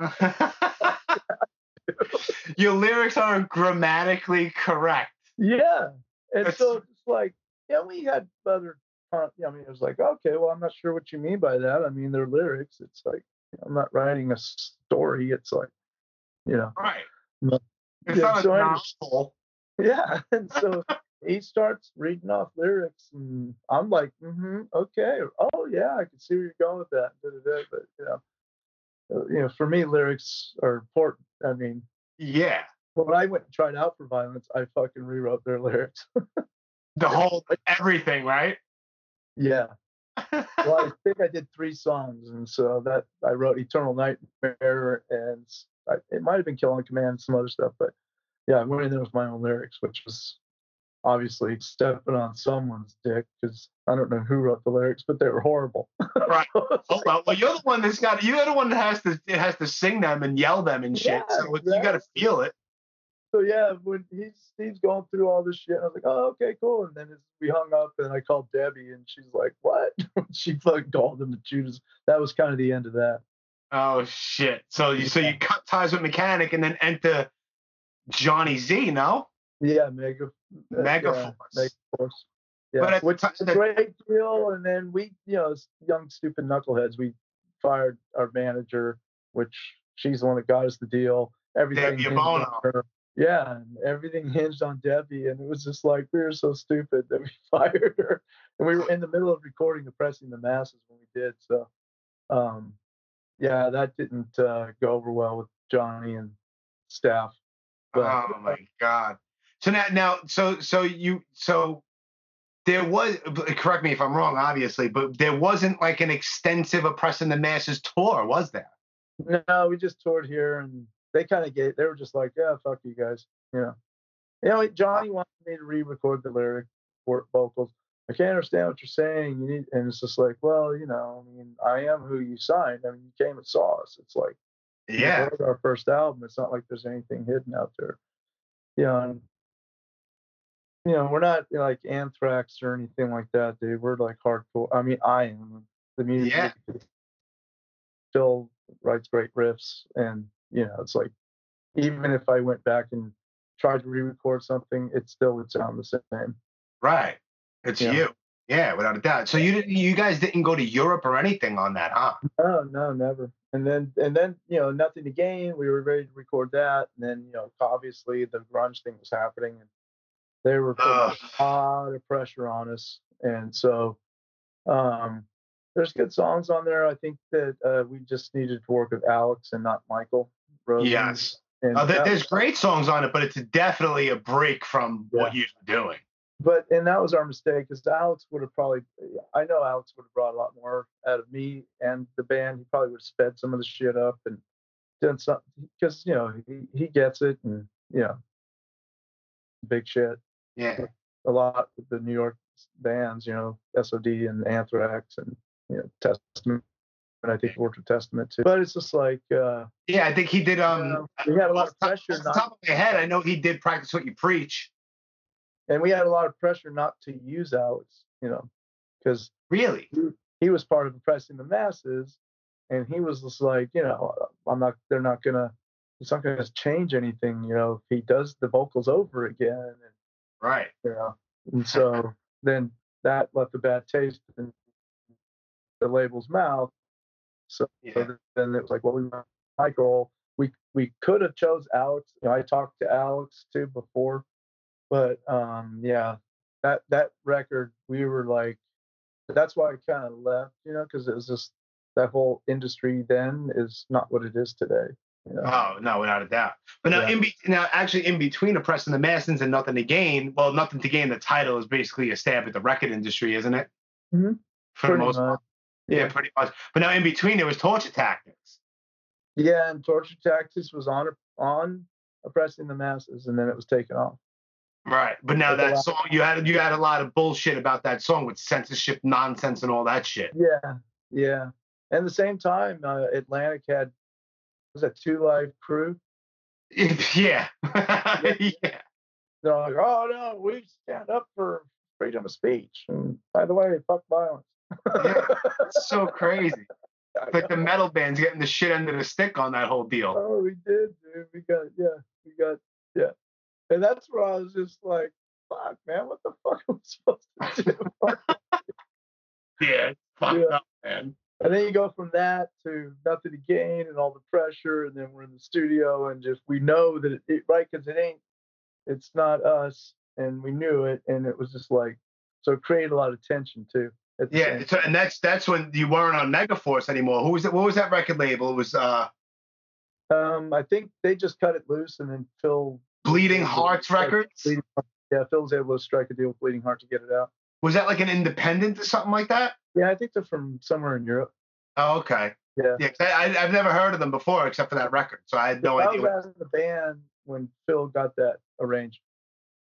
yeah. Your lyrics are grammatically correct. Yeah. And That's- so it's like, yeah, we had other, I mean, it was like, okay, well, I'm not sure what you mean by that. I mean, they're lyrics. It's like, I'm not writing a story. It's like, you know, Right. No. It's Yeah, not a so I novel. yeah. And so he starts reading off lyrics, and I'm like, mm-hmm, okay. Oh, yeah, I can see where you're going with that. But, you know, uh, you know, for me, lyrics are important. I mean, Yeah. when I went and tried out for Vio-Lence, I fucking rewrote their lyrics. The whole everything, right? yeah. well, I think I did three songs, and so that I wrote "Eternal Nightmare" and I, it might have been "Kill on Command" and some other stuff, but yeah, I went in there with my own lyrics, which was obviously stepping on someone's dick because I don't know who wrote the lyrics, but they were horrible. Right. Oh, well, well, you're the one that's got. You're the one that has to it has to sing them and yell them and shit. Yeah, so it's, you got to feel it. so yeah, when he's Steve's going through all this shit, I was like, oh, okay, cool. And then we hung up, and I called Debbie, and she's like, what? she fucking called him to Judas. That was kind of the end of that. Oh shit! So you so you cut ties with Mechanic and then enter Johnny Z. No, Yeah, mega, uh, Megaforce. yeah, Megaforce. Yeah, But which is a great deal. And then we, you know, young stupid knuckleheads, we fired our manager, which she's the one that got us the deal. Everything. Debbie Abono. Yeah, and everything hinged on Debbie, and it was just like we were so stupid that we fired her, and we were in the middle of recording "Oppressing the Masses" when we did. So, um, yeah, that didn't uh, go over well with Johnny and staff. But oh my god. So now now so so you so there was correct me if I'm wrong, obviously, but there wasn't like an extensive oppressing the masses tour, was there? No, we just toured here, and they kind of gave. They were just like, "Yeah, fuck you guys," you know. You know, uh Johnny wanted me to re-record the lyric for vocals. I can't understand what you're saying. You need, and it's just like, well, you know, I mean, I am who you signed. I mean, you came and saw us. It's like, you know, Yeah. our first album. It's not like there's anything hidden out there. You know, and, you know, we're not eh, like Anthrax or anything like that, dude. We're like hardcore. I mean, I am. The music Yeah. still writes great riffs, and you know, it's like even if I went back and tried to re-record something, it still would sound the same. Right. It's Yeah. you. Yeah, without a doubt. So you didn't you guys didn't go to Europe or anything on that, huh? No, no, never. And then, and then, you know, nothing to gain. We were ready to record that, and then, you know, obviously the grunge thing was happening, and they were putting Ugh. a lot of pressure on us, and so Um, there's good songs on there. I think that uh, we just needed to work with Alex and not Michael. Rosen. Yes. Uh, there's great songs on it, but it's definitely a break from what you're doing. but and that was our mistake because Alex would have probably I know Alex would have brought a lot more out of me and the band. He probably would have sped some of the shit up and done something because you know he, he gets it and you know big shit. Yeah. A lot of the New York bands, you know, SOD and Anthrax and you know Testament. And I think he worked with Testament too. But it's just like uh Yeah, I think he did. Um, we had a lot of top- pressure off not top of my head, I know he did practice what you preach. and we had a lot of pressure not to use Alex, you know, because Really? he was part of oppressing the masses and he was just like you know i'm not they're not gonna it's not gonna change anything you know if he does the vocals over again and Right. Yeah. and so then that left a bad taste in the label's mouth so Yeah. then it was like well we want michael we we could have chose alex you know i talked to alex too before but um yeah that that record we were like that's why I kind of left, you know, because it was just that whole industry then is not what it is today. Oh no, without a doubt. But now, Yeah. in be- now, actually, in between oppressing the masses and nothing to gain. Well, nothing to gain. The title is basically a stab at the record industry, isn't it? Mhm. For the Pretty most part. much. Yeah, Yeah. pretty much. But now, in between, there was torture tactics. Yeah, and torture tactics was on on oppressing the masses, and then it was taken off. Right. But now that song, you had you had a lot of bullshit about that song with censorship nonsense and all that shit. Yeah, yeah. And at the same time, uh, Atlantic had was that Two Live Crew. yeah. yeah. They're like, oh no, we stand up for freedom of speech. And by the way, fuck Vio-Lence. Yeah. It's so crazy. It's like the metal band's getting the shit end of the stick on that whole deal. Oh, we did, dude. We got, yeah, we got, yeah. And that's where I was just like, fuck, man, what the fuck am I supposed to do? Yeah. Fucked Yeah. up, man. And then you go from that to nothing to gain and all the pressure. And then we're in the studio and just, we know that it, it right, because it ain't, it's not us. And we knew it. And it was just like, so it created a lot of tension too. Yeah, so, and that's that's when you weren't on Megaforce anymore. Who was it? What was that record label? It was uh Um, I think they just cut it loose and then Phil. Bleeding Hearts Records. Bleeding Yeah, Phil was able to strike a deal with Bleeding Heart to get it out. Was that like an independent or something like that? Yeah, I think they're from somewhere in Europe. Oh, okay. Yeah. Yeah, I, I, I've never heard of them before except for that record, so I had no I idea. was What, out the band when Phil got that arranged.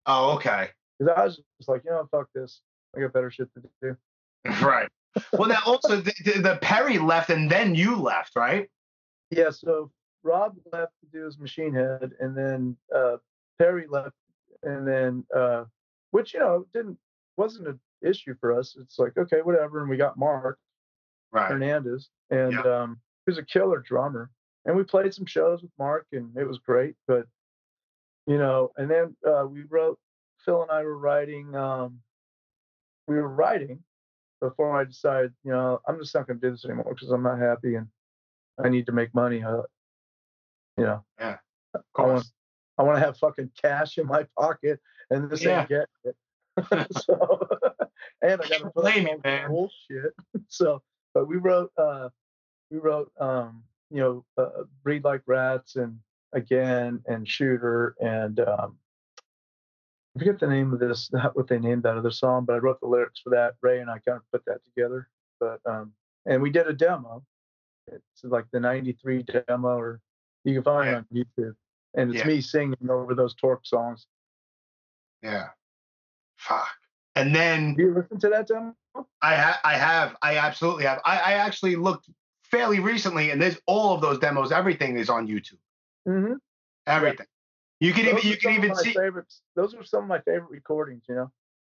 oh, okay. Because I was just like, you know, fuck this. I got better shit to do. Right. Well, now also the, the, the Perry left and then you left, right? Yeah, so Rob left to do his machine head, and then uh, Perry left, and then uh, which you know didn't wasn't an issue for us. It's like okay, whatever, and we got Mark Right. Hernandez, and Yeah. um, he was a killer drummer, and we played some shows with Mark, and it was great. But you know, and then uh, we wrote. Phil and I were writing. Um, we were writing before I decided, you know, I'm just not going to do this anymore because I'm not happy and I need to make money. Uh, you know, Of I want. I want to have fucking cash in my pocket, and this Yeah. ain't getting it. so, and I got to blame you, man. bullshit. so, but we wrote, uh, we wrote, um, you know, uh, breed like rats and again and shooter and um, I forget the name of this, not what they named that other song, but I wrote the lyrics for that. Ray and I kind of put that together. But um, and we did a demo. It's like the '93 demo, or you can find Yeah. it on YouTube. And it's Yeah. me singing over those Torque songs. Yeah. Fuck. And then Do you listen to that demo? I ha- I have I absolutely have. I, I actually looked fairly recently, and there's all of those demos. Everything is on YouTube. Mm-hmm. Everything. You can even you can even see. favorites. Those are some of my favorite recordings. You know.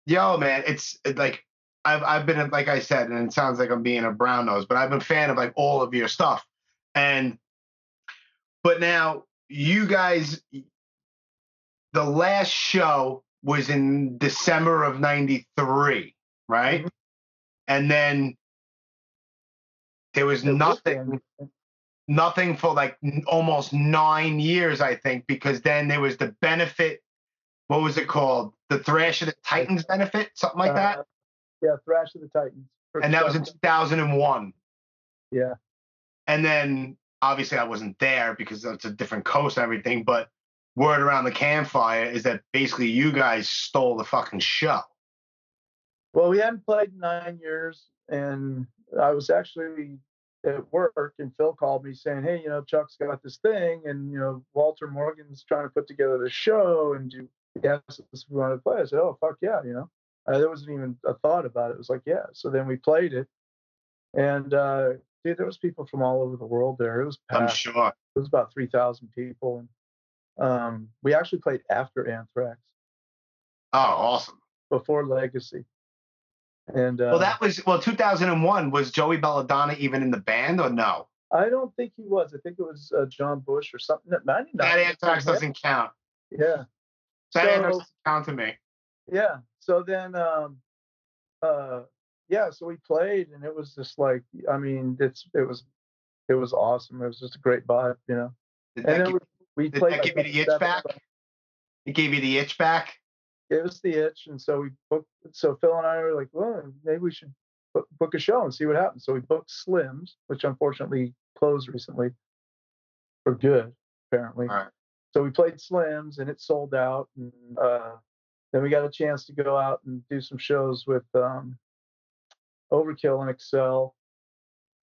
Yo, man, it's like I've I've been like I said, and it sounds like I'm being a brown nose, but I've been a fan of like all of your stuff. And but now you guys, the last show was in December of '93, right? Mhm. And then there was nothing nothing for like almost nine years, I think, because then there was the benefit. What was it called? The Thrash of the Titans benefit, something like that. Uh, yeah, Thrash of the Titans. and that was in 2001. yeah. And then obviously I wasn't there because it's a different coast and everything. But word around the campfire is that basically you guys stole the fucking show. Well, we hadn't played in nine years, and I was actually at work, and Phil called me saying, "Hey, you know, Chuck's got this thing, and you know, Walter Morgan's trying to put together the show, and you he asked us if we wanted to play." I said, "Oh, fuck yeah," you know. Uh, there wasn't even a thought about it. It was like, yeah. So then we played it, and uh, dude, there was people from all over the world there. It was I'm sure. It was about three thousand people, and um, we actually played after Anthrax, Oh, awesome. before Legacy. And uh, Well, that was well, 2001 was Joey Belladonna even in the band or no? I don't think he was. I think it was uh, John Bush or something. No, 99. That Anthrax doesn't count. Yeah, That So- Anthrax doesn't count to me. yeah. So then, um, uh, yeah. So we played, and it was just like, I mean, it's it was it was awesome. It was just a great vibe, you know. Did And then we, we did played. that like give you the itch back? it gave you the itch back? Gave us the itch, and so we booked. So Phil and I were like, well, maybe we should book, book a show and see what happens. So we booked Slims, which unfortunately closed recently for good, apparently. All right. So we played Slims and it sold out. And uh, then we got a chance to go out and do some shows with um, Overkill and Excel,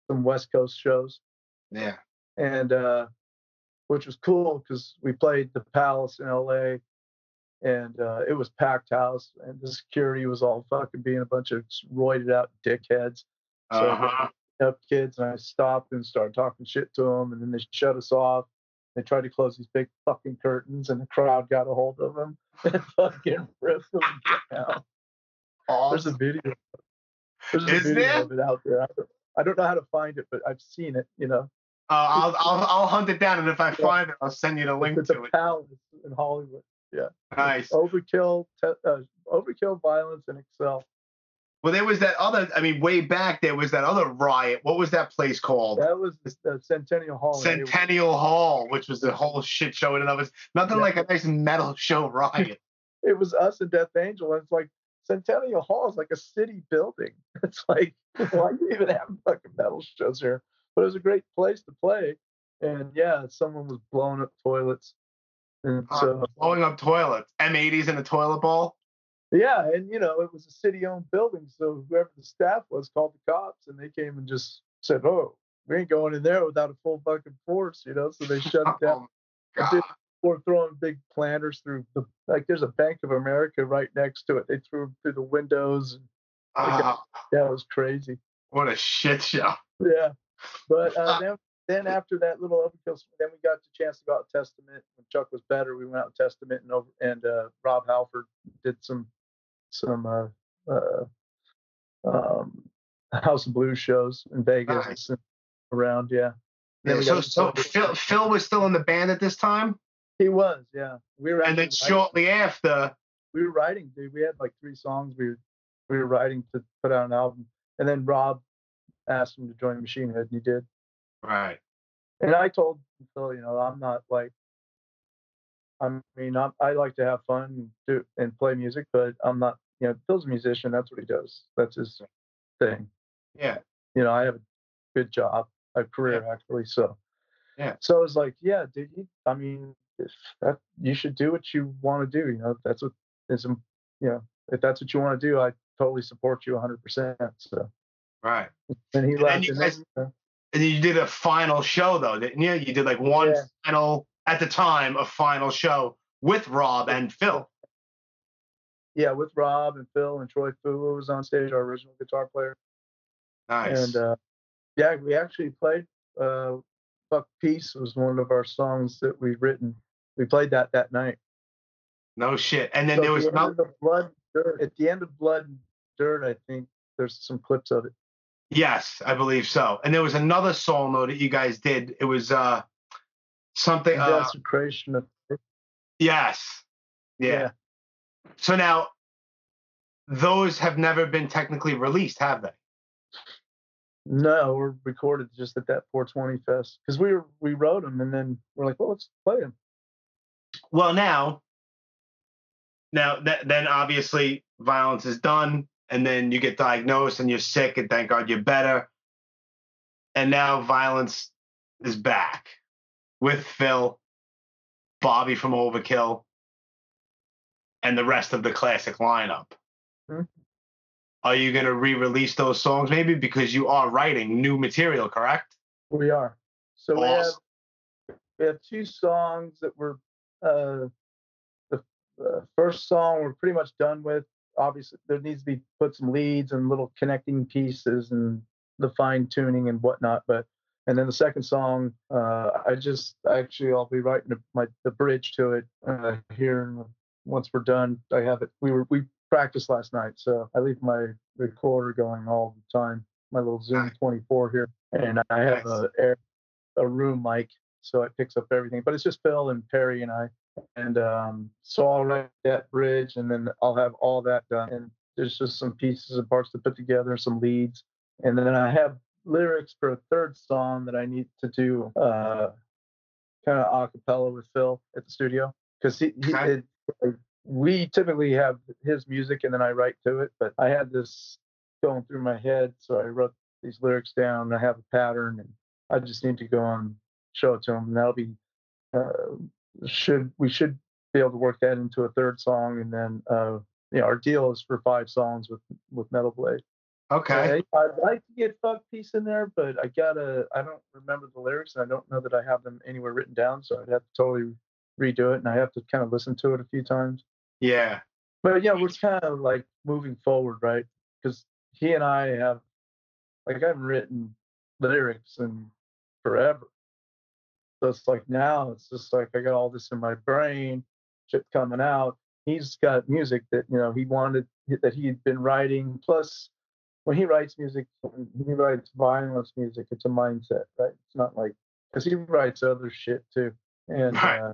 some West Coast shows, Yeah. and uh, which was cool because we played the Palace in LA, and uh, it was packed house, and the security was all fucking being a bunch of roided out dickheads. So Uh-huh. up kids and I stopped and started talking shit to them and then they shut us off. They tried to close these big fucking curtains and the crowd got a hold of them and fucking ripped them down. There's a video. There's a Is video there? of it out there. I don't, I don't know how to find it, but I've seen it, you know. I'll, I'll I'll hunt it down, and if I find it, I'll send you the link It's a to it. palace in Hollywood. Yeah. Nice. Overkill, te- uh, overkill Vio-Lence and Excel. Well, there was that other. I mean, way back there was that other riot. What was that place called? That was the Centennial Hall. in. Centennial Hall, which was the whole shit show in and of itself. Nothing Yeah. like a nice metal show riot. it was us and Death Angel. And it's like Centennial Hall is like a city building. It's like why do you even have fucking metal shows here? But it was a great place to play. And yeah, someone was blowing up toilets. And Uh, so blowing up toilets. M80s in a toilet bowl. yeah, and you know, it was a city owned building. So whoever the staff was called the cops and they came and just said, Oh, we ain't going in there without a full fucking force, you know. So they shut it down. Oh, God. were throwing big planters through the like there's a Bank of America right next to it. They threw them through the windows and Ah, that was crazy. what a shit show. Yeah, but uh, then then after that little overkill, then we got the chance to go out Testament. When Chuck was better, we went out to Testament and over and uh, Rob Halford did some some uh, uh, um, House of Blues shows in Vegas Nice. around. Yeah, Yeah, so so Phil, Phil was still in the band at this time, he was. Yeah, we were. and then writing- shortly after, we were writing, dude. We had like three songs we were we were writing to put out an album, and then Rob asked him to join Machine Head, and he did. right? And I told Phil, you know, I'm not like, I mean, I'm, I like to have fun and do and play music, but I'm not, you know, Phil's a musician. That's what he does. That's his thing. Yeah. You know, I have a good job, a career actually. So, Yeah. So I was like, yeah, dude. You, I mean, if that you should do what you want to do. You know, that's what is, you know, if that's what you want to do, I totally support you 100. percent So, Right. and he And you guys- uh, And you did a final show though, didn't you? You did like one Yeah. final at the time, a final show with Rob and Phil. yeah, with Rob and Phil and Troy Fua was on stage, our original guitar player. Nice. And uh, yeah, we actually played uh, "Fuck Peace" was one of our songs that we've written. We played that that night. no shit. And then So there was the end no, the blood dirt. At the end of Blood and Dirt, I think there's some clips of it. Yes, I believe so. And there was another though that you guys did. It was uh something. Uh, Desecration of yes. yeah. So now, those have never been technically released, have they? No, we're recorded just at that 420 fest because we were we wrote them and then we're like, well, let's play them. Well, now, now that then obviously Vio-Lence is done. And then you get diagnosed and you're sick, and thank God you're better. And now Vio-Lence is back with Phil, Bobby from Overkill, and the rest of the classic lineup. Mhm. Are you going to re-release those songs maybe because you are writing new material, correct? We are. So we have we have two songs that we're uh, the uh, first song we're pretty much done with. Obviously, there needs to be put some leads and little connecting pieces and the fine tuning and whatnot. But and then the second song, uh, I just actually I'll be writing the, my the bridge to it uh, here. And once we're done, I have it. We were we practiced last night, so I leave my recorder going all the time. My little Zoom 24 here, and I have Nice. a air a room mic, so it picks up everything. But it's just Phil and Perry and I, and um, so I'll write that bridge, and then I'll have all that done. And there's just some pieces and parts to put together, some leads, and then I have lyrics for a third song that I need to do, uh, kind of a cappella with Phil at the studio, because he, he it, we typically have his music and then I write to it, but I had this going through my head, so I wrote these lyrics down. I have a pattern, and I just need to go and show it to him. And that'll be uh, should we should be able to work that into a third song, and then uh, you know our deal is for five songs with with Metal Blade. Okay. I, I'd like to get fuck peace in there, but I gotta I don't remember the lyrics, and I don't know that I have them anywhere written down, so I'd have to totally redo it, and I have to kind of listen to it a few times. Yeah. But yeah, we're kind of like moving forward, right? Because he and I have, like, I've written lyrics and forever. So it's like now it's just like I got all this in my brain, shit coming out. He's got music that you know he wanted that he had been writing. Plus, when he writes music, when he writes Vio-Lence music. It's a mindset, right? It's not like because he writes other shit too, and Right. uh,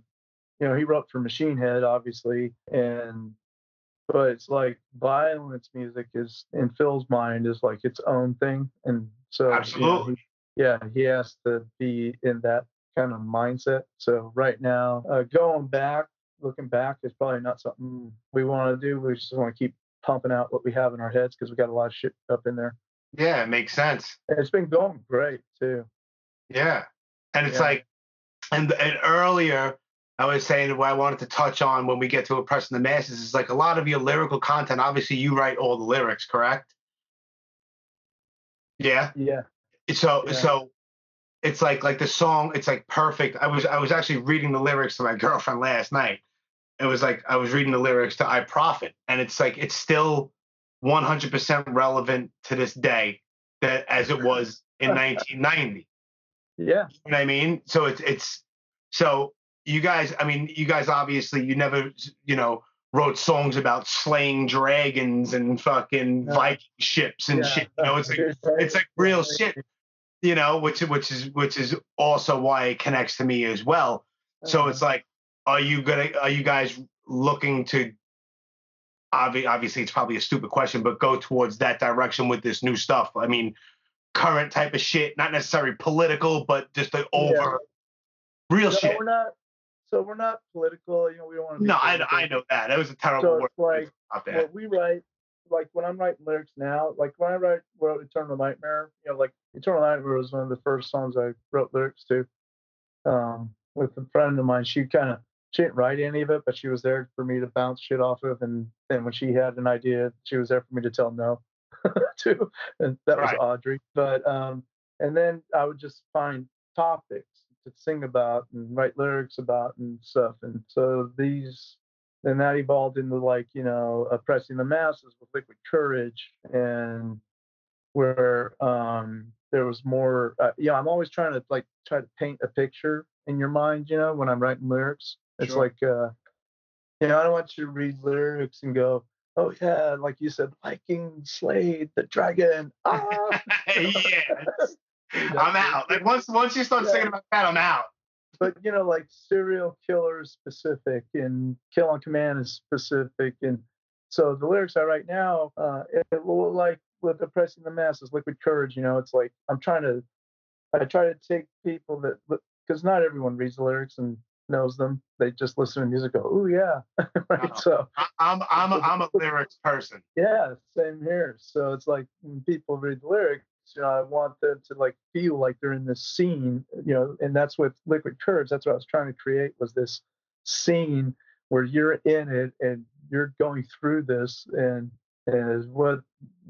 you know he wrote for Machine Head, obviously, and but it's like Vio-Lence music is in Phil's mind is like its own thing, and so you know, he- yeah, he has to be in that kind of mindset. So right now, uh, going back, looking back, is probably not something we want to do. We just want to keep pumping out what we have in our heads because we got a lot of shit up in there. Yeah, it makes sense. And it's been going great too. Yeah. And it's Yeah. like, and, and earlier, I was saying what I wanted to touch on when we get to oppressing the masses is like a lot of your lyrical content. Obviously, you write all the lyrics, correct? Yeah. Yeah. So Yeah. so it's like like the song. It's like perfect. I was I was actually reading the lyrics to my girlfriend last night. It was like I was reading the lyrics to "I Profit," and it's like it's still 100% relevant to this day that as it was in 1990. Yeah. You know what I mean? So it's it's so you guys. I mean, you guys obviously you never you know wrote songs about slaying dragons and fucking. Viking ships and yeah. shit. You know, it's like it's like real shit. You know, which which is which is also why it connects to me as well. So Uh-huh. it's like, are you gonna? Are you guys looking to? Obvi- obviously, it's probably a stupid question, but go towards that direction with this new stuff. I mean, current type of shit, not necessarily political, but just the over real no, shit. we're not. So we're not political. You know, we don't want to. No, I, I know that. That was a terrible So word like what we write, like when I'm writing lyrics now, like when I write wrote Eternal Nightmare, you know, like Eternal Nightmare was one of the first songs I wrote lyrics to. Um, with a friend of mine, she kind of she didn't write any of it, but she was there for me to bounce shit off of, and then when she had an idea, she was there for me to tell no to, and that was Audrey. But um, and then I would just find topics to sing about and write lyrics about and stuff, and so these then that evolved into like you know oppressing the masses with liquid courage and where um there was more uh, yeah i'm always trying to like try to paint a picture in your mind you know when i'm writing lyrics it's Sure. like uh you know i don't want you to read lyrics and go oh yeah like you said viking slayed the dragon ah! yes. I'm out. Like once once you start Yeah. singing about that, I'm out. But you know, like serial killer is specific and kill on command is specific. And so the lyrics I write now, uh, it, like with oppressing the masses, liquid courage, you know, it's like I'm trying to, I try to take people that, because not everyone reads the lyrics and knows them. They just listen to music. Go, oh yeah, right. Oh. So I, I'm I'm a, I'm a lyrics person. yeah, same here. So it's like when people read the lyrics, you know, I want them to like feel like they're in this scene, you know, and that's with Liquid Courage. That's what I was trying to create was this scene where you're in it and you're going through this and is what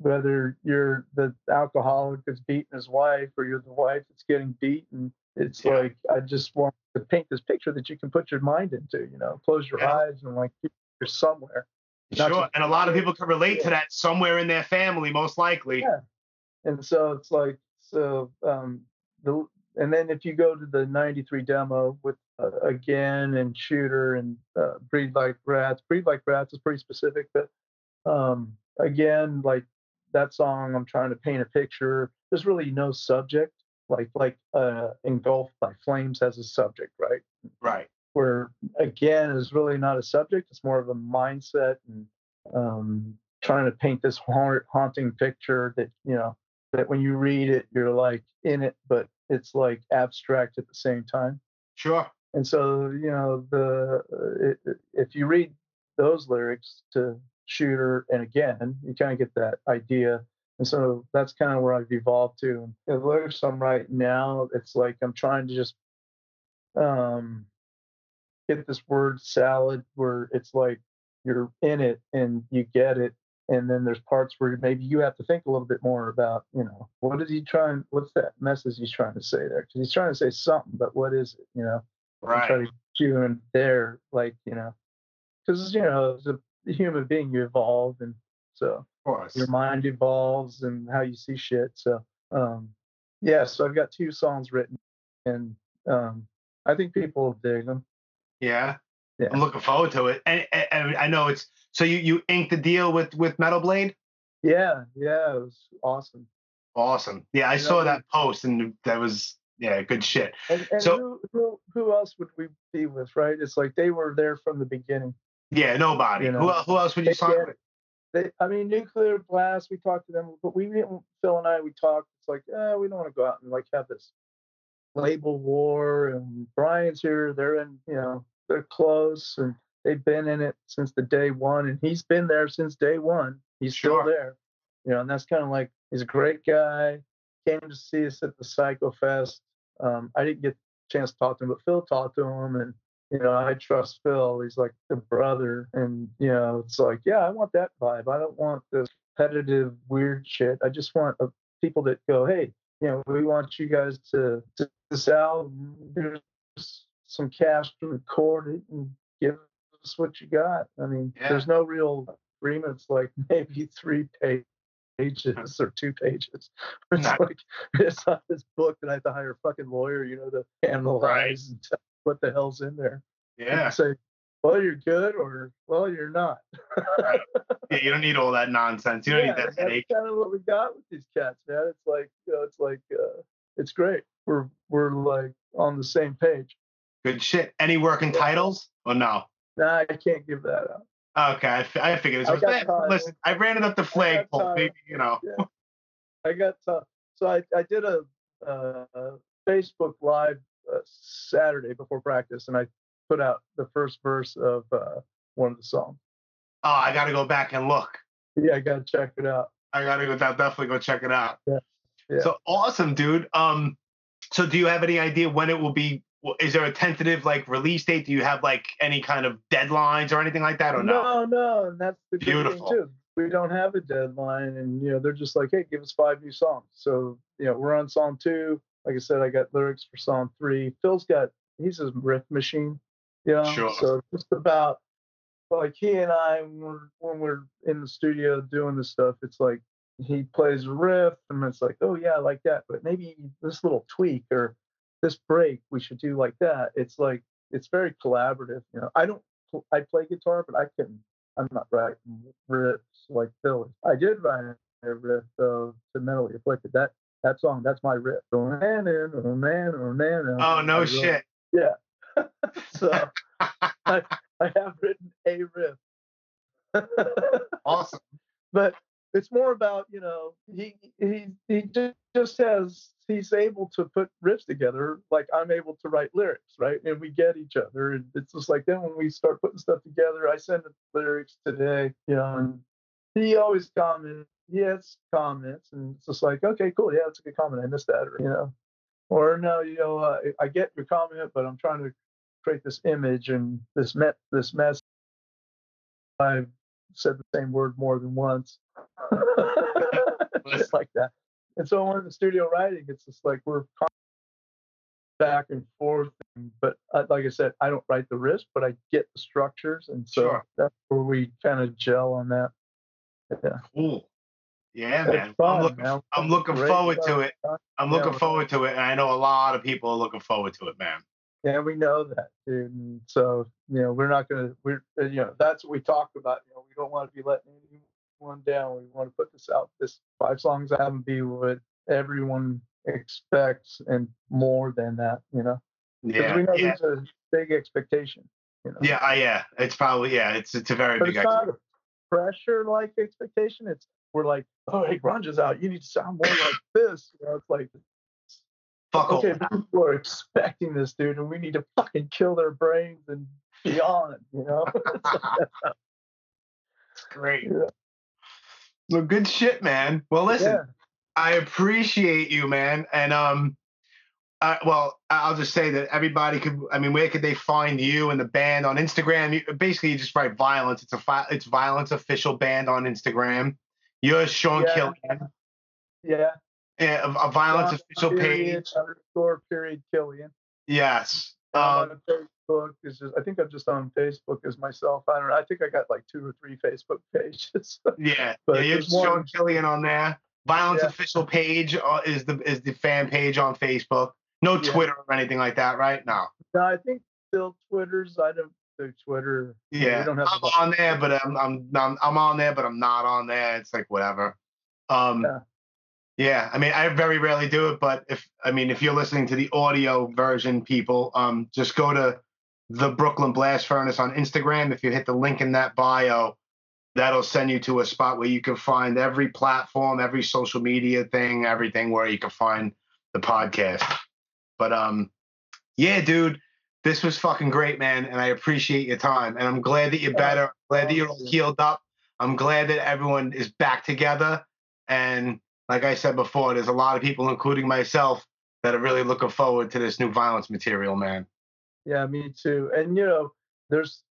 whether you're the alcoholic that's beating his wife or you're the wife that's getting beaten. It's Yeah. like I just want to paint this picture that you can put your mind into. You know, close your Yeah. eyes and like you're somewhere. Sure, just- and a lot of people can relate to that somewhere in their family, most likely. Yeah. And so it's like so um the and then if you go to the 93 demo with uh, again and shooter and uh, breed like rats breed like rats is pretty specific but um again like that song i'm trying to paint a picture there's really no subject like like uh engulfed by flames has a subject right Right. where again is really not a subject it's more of a mindset and um, trying to paint this haunt, haunting picture that you know that when you read it you're like in it but it's like abstract at the same time Sure. and so you know the uh, it, it- if you read those lyrics to shooter and again you kind of get that idea and so that's kind of where i've evolved to and the lyrics i'm writing now it's like i'm trying to just um get this word salad where it's like you're in it and you get it and then there's parts where maybe you have to think a little bit more about you know what is he trying what's that message he's trying to say there because he's trying to say something but what is it you know and try Right. to you in there, like you know, because you know, as a human being, you evolve, and so your mind evolves and how you see shit. So, um, yeah, so I've got two songs written, and um, I think people will dig them. Yeah. Yeah. I'm looking forward to it. And, and, and I know it's so you you inked the deal with with Metal Blade. Yeah, yeah, it was awesome. Awesome. Yeah, I You saw know, that post and that was yeah, good shit. And, and So- who, who who else would we be with, right? It's like they were there from the beginning. Yeah, nobody. You who know, el- who else would you they sign get with? They, I mean, Nuclear Blast. We talked to them, but we didn't. Phil and I, we talked. It's like, eh, we don't want to go out and like have this label war. And Brian's here. They're in. You know, they're close, and they've been in it since the day one, and he's been there since day one. He's Sure. still there. You know, and that's kind of like he's a great guy. Came to see us at the Psycho Fest. Um, I didn't get a chance to talk to him, but Phil talked to him, and you know, I trust Phil. He's like the brother. And, you know, it's like, yeah, I want that vibe. I don't want this competitive, weird shit. I just want uh, people that go, hey, you know, we want you guys to, to this album. Here's some cash to record it and give what you got. I mean, Yeah. there's no real agreements like maybe three pages or two pages. It's Nice. like it's not this book that I have to hire a fucking lawyer, you know, to analyze and tell what the hell's in there. Yeah. say, well, you're good, or well, you're not. Yeah, you don't need all that nonsense. You don't yeah, need that that's headache. kind of what we got with these cats, man. It's like, you know, it's like, uh, it's great. We're we're like on the same page. Good shit. Any working titles? Or no? Nah, I can't give that out. Okay, I, f- I figured I this got was. Listen, I ran it up the flagpole. Maybe, you know. Yeah. I got uh, so I I did a uh, Facebook live uh, Saturday before practice, and I put out the first verse of uh, one of the songs. Oh, I got to go back and look. Yeah, I gotta check it out. I got to go down, definitely go check it out. Yeah, yeah. So awesome, dude. Um, so do you have any idea when it will be? Is there a tentative like release date? Do you have like any kind of deadlines or anything like that, or no? No, no, that's the Beautiful. thing too. We don't have a deadline, and you know they're just like, hey, give us five new songs. So you know we're on song two. Like I said, I got lyrics for song three. Phil's got he's a riff machine, you know. Sure. So just about like he and I when we're, when we're in the studio doing this stuff, it's like he plays a riff, and it's like, oh yeah, I like that, but maybe this little tweak or this break we should do like that. It's like it's very collaborative. You know, I don't I play guitar, but I can I'm not writing riffs like Phil. I did write a riff though to mentally afflicted. That that song, that's my riff. Oh man, oh man, oh man. Oh, oh no shit. Yeah. so I, I have written a riff. awesome. but it's more about you know he he he ju- just has he's able to put riffs together like I'm able to write lyrics, right? And we get each other, and it's just like then when we start putting stuff together, I send him lyrics today, you know, and he always comments. He has comments, and it's just like, okay, cool, yeah, that's a good comment. I missed that, or you know, or no, you know, uh, I get your comment, but I'm trying to create this image and this met this mess. I've said the same word more than once. it's like that. And so when we're in the studio writing, it's just like we're back and forth. But uh, like I said, I don't write the riffs, but I get the structures, and so Sure. that's where we kind of gel on that. Yeah, Cool. Yeah, man. fun, I'm looking, man. I'm looking forward to it. I'm looking forward to it, and I know a lot of people are looking forward to it, man. Yeah, we know that, dude. And so, you know, we're not going to, we're, uh, you know, that's what we talked about. You know, we don't want to be letting anyone down. We want to put this out, this five songs album be what everyone expects and more than that, you know, Yeah, we know yeah, there's a big expectation, you know. yeah, I, yeah. It's probably yeah. It's it's a very But big. it's not pressure like expectation. It's, we're like, oh, hey, grunge is out. You need to sound more like this. You know, it's like, Fuck okay, people are expecting this, dude, and we need to fucking kill their brains and beyond, you know? It's great. Yeah. Well, good shit, man. Well, listen, yeah. I appreciate you, man. And um, uh, well, I'll just say that everybody could. I mean, where could they find you and the band on Instagram? You, basically, you just write violence. It's a fi- it's violence official band on Instagram. You're Sean Yeah. Killian. Yeah. Yeah, a, a violence official period, page. Underscore period Killian. Yes. Um, Facebook. Is just, I think I'm just on Facebook as myself. I don't know. I think I got like two or three Facebook pages. yeah. but yeah, you're Sean Killian on there. Violence Yeah. official page uh, is the is the fan page on Facebook. No Yeah. Twitter or anything like that, right? No. no, I think still Twitter's. I don't do Twitter. Yeah, don't have I'm the- on there, but I'm, I'm I'm I'm on there, but I'm not on there. It's like whatever. Um, Yeah. yeah. I mean, I very rarely do it, but if I mean, if you're listening to the audio version, people, um, just go to the Brooklyn Blast Furnace on Instagram. If you hit the link in that bio, that'll send you to a spot where you can find every platform, every social media thing, everything where you can find the podcast. But um, yeah, dude, this was fucking great, man, and I appreciate your time. And I'm glad that you're better. I'm glad that you're all healed up. I'm glad that everyone is back together. And like I said before, there's a lot of people, including myself, that are really looking forward to this new Vio-Lence material, man. Yeah, me too. And you know, there's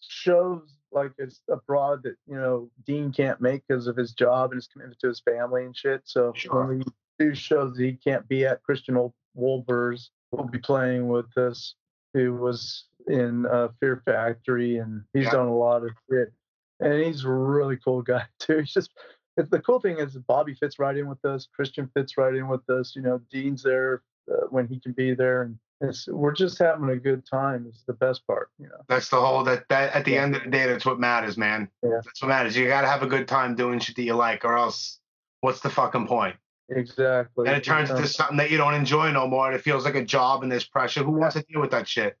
shows like it's abroad that you know Dean can't make because of his job and his commitment to his family and shit. So Sure. when we do shows that he can't be at, Christian Ol- Wolbers will be playing with us, who was in uh, Fear Factory, and he's Yeah. done a lot of shit. And he's a really cool guy too. He's just it's, the cool thing is Bobby fits right in with us, Christian fits right in with us. You know, Dean's there uh, when he can be there, and it's we're just having a good time. Is the best part, you know. That's the whole that that at the Yeah. end of the day, that's what matters, man. Yeah. That's what matters. You gotta have a good time doing shit that you like, or else what's the fucking point? Exactly. And it turns into something that you don't enjoy no more, and it feels like a job and there's pressure. Who wants to deal with that shit?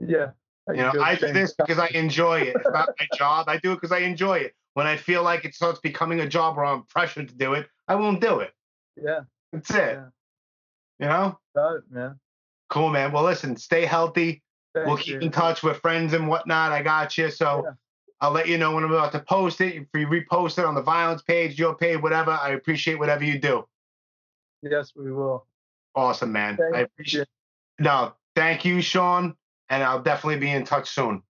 yeah. You know, I do this because I enjoy it. It's not my job. I do it because I enjoy it. When I feel like it starts becoming a job or I'm pressured to do it, I won't do it. Yeah, That's it. Yeah. You know? got it, man. Cool, man. Well, listen, stay healthy. we'll keep you. in touch. We're friends and whatnot. I got you. So Yeah. I'll let you know when I'm about to post it. If you repost it on the Vio-Lence page, your page, whatever, I appreciate whatever you do. Yes, we will. Awesome, man. Thank I appreciate No, thank you, Sean. And I'll definitely be in touch soon.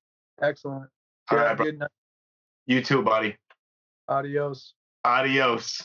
Excellent. All Yeah, right, bro. You too, buddy. Adios. Adios.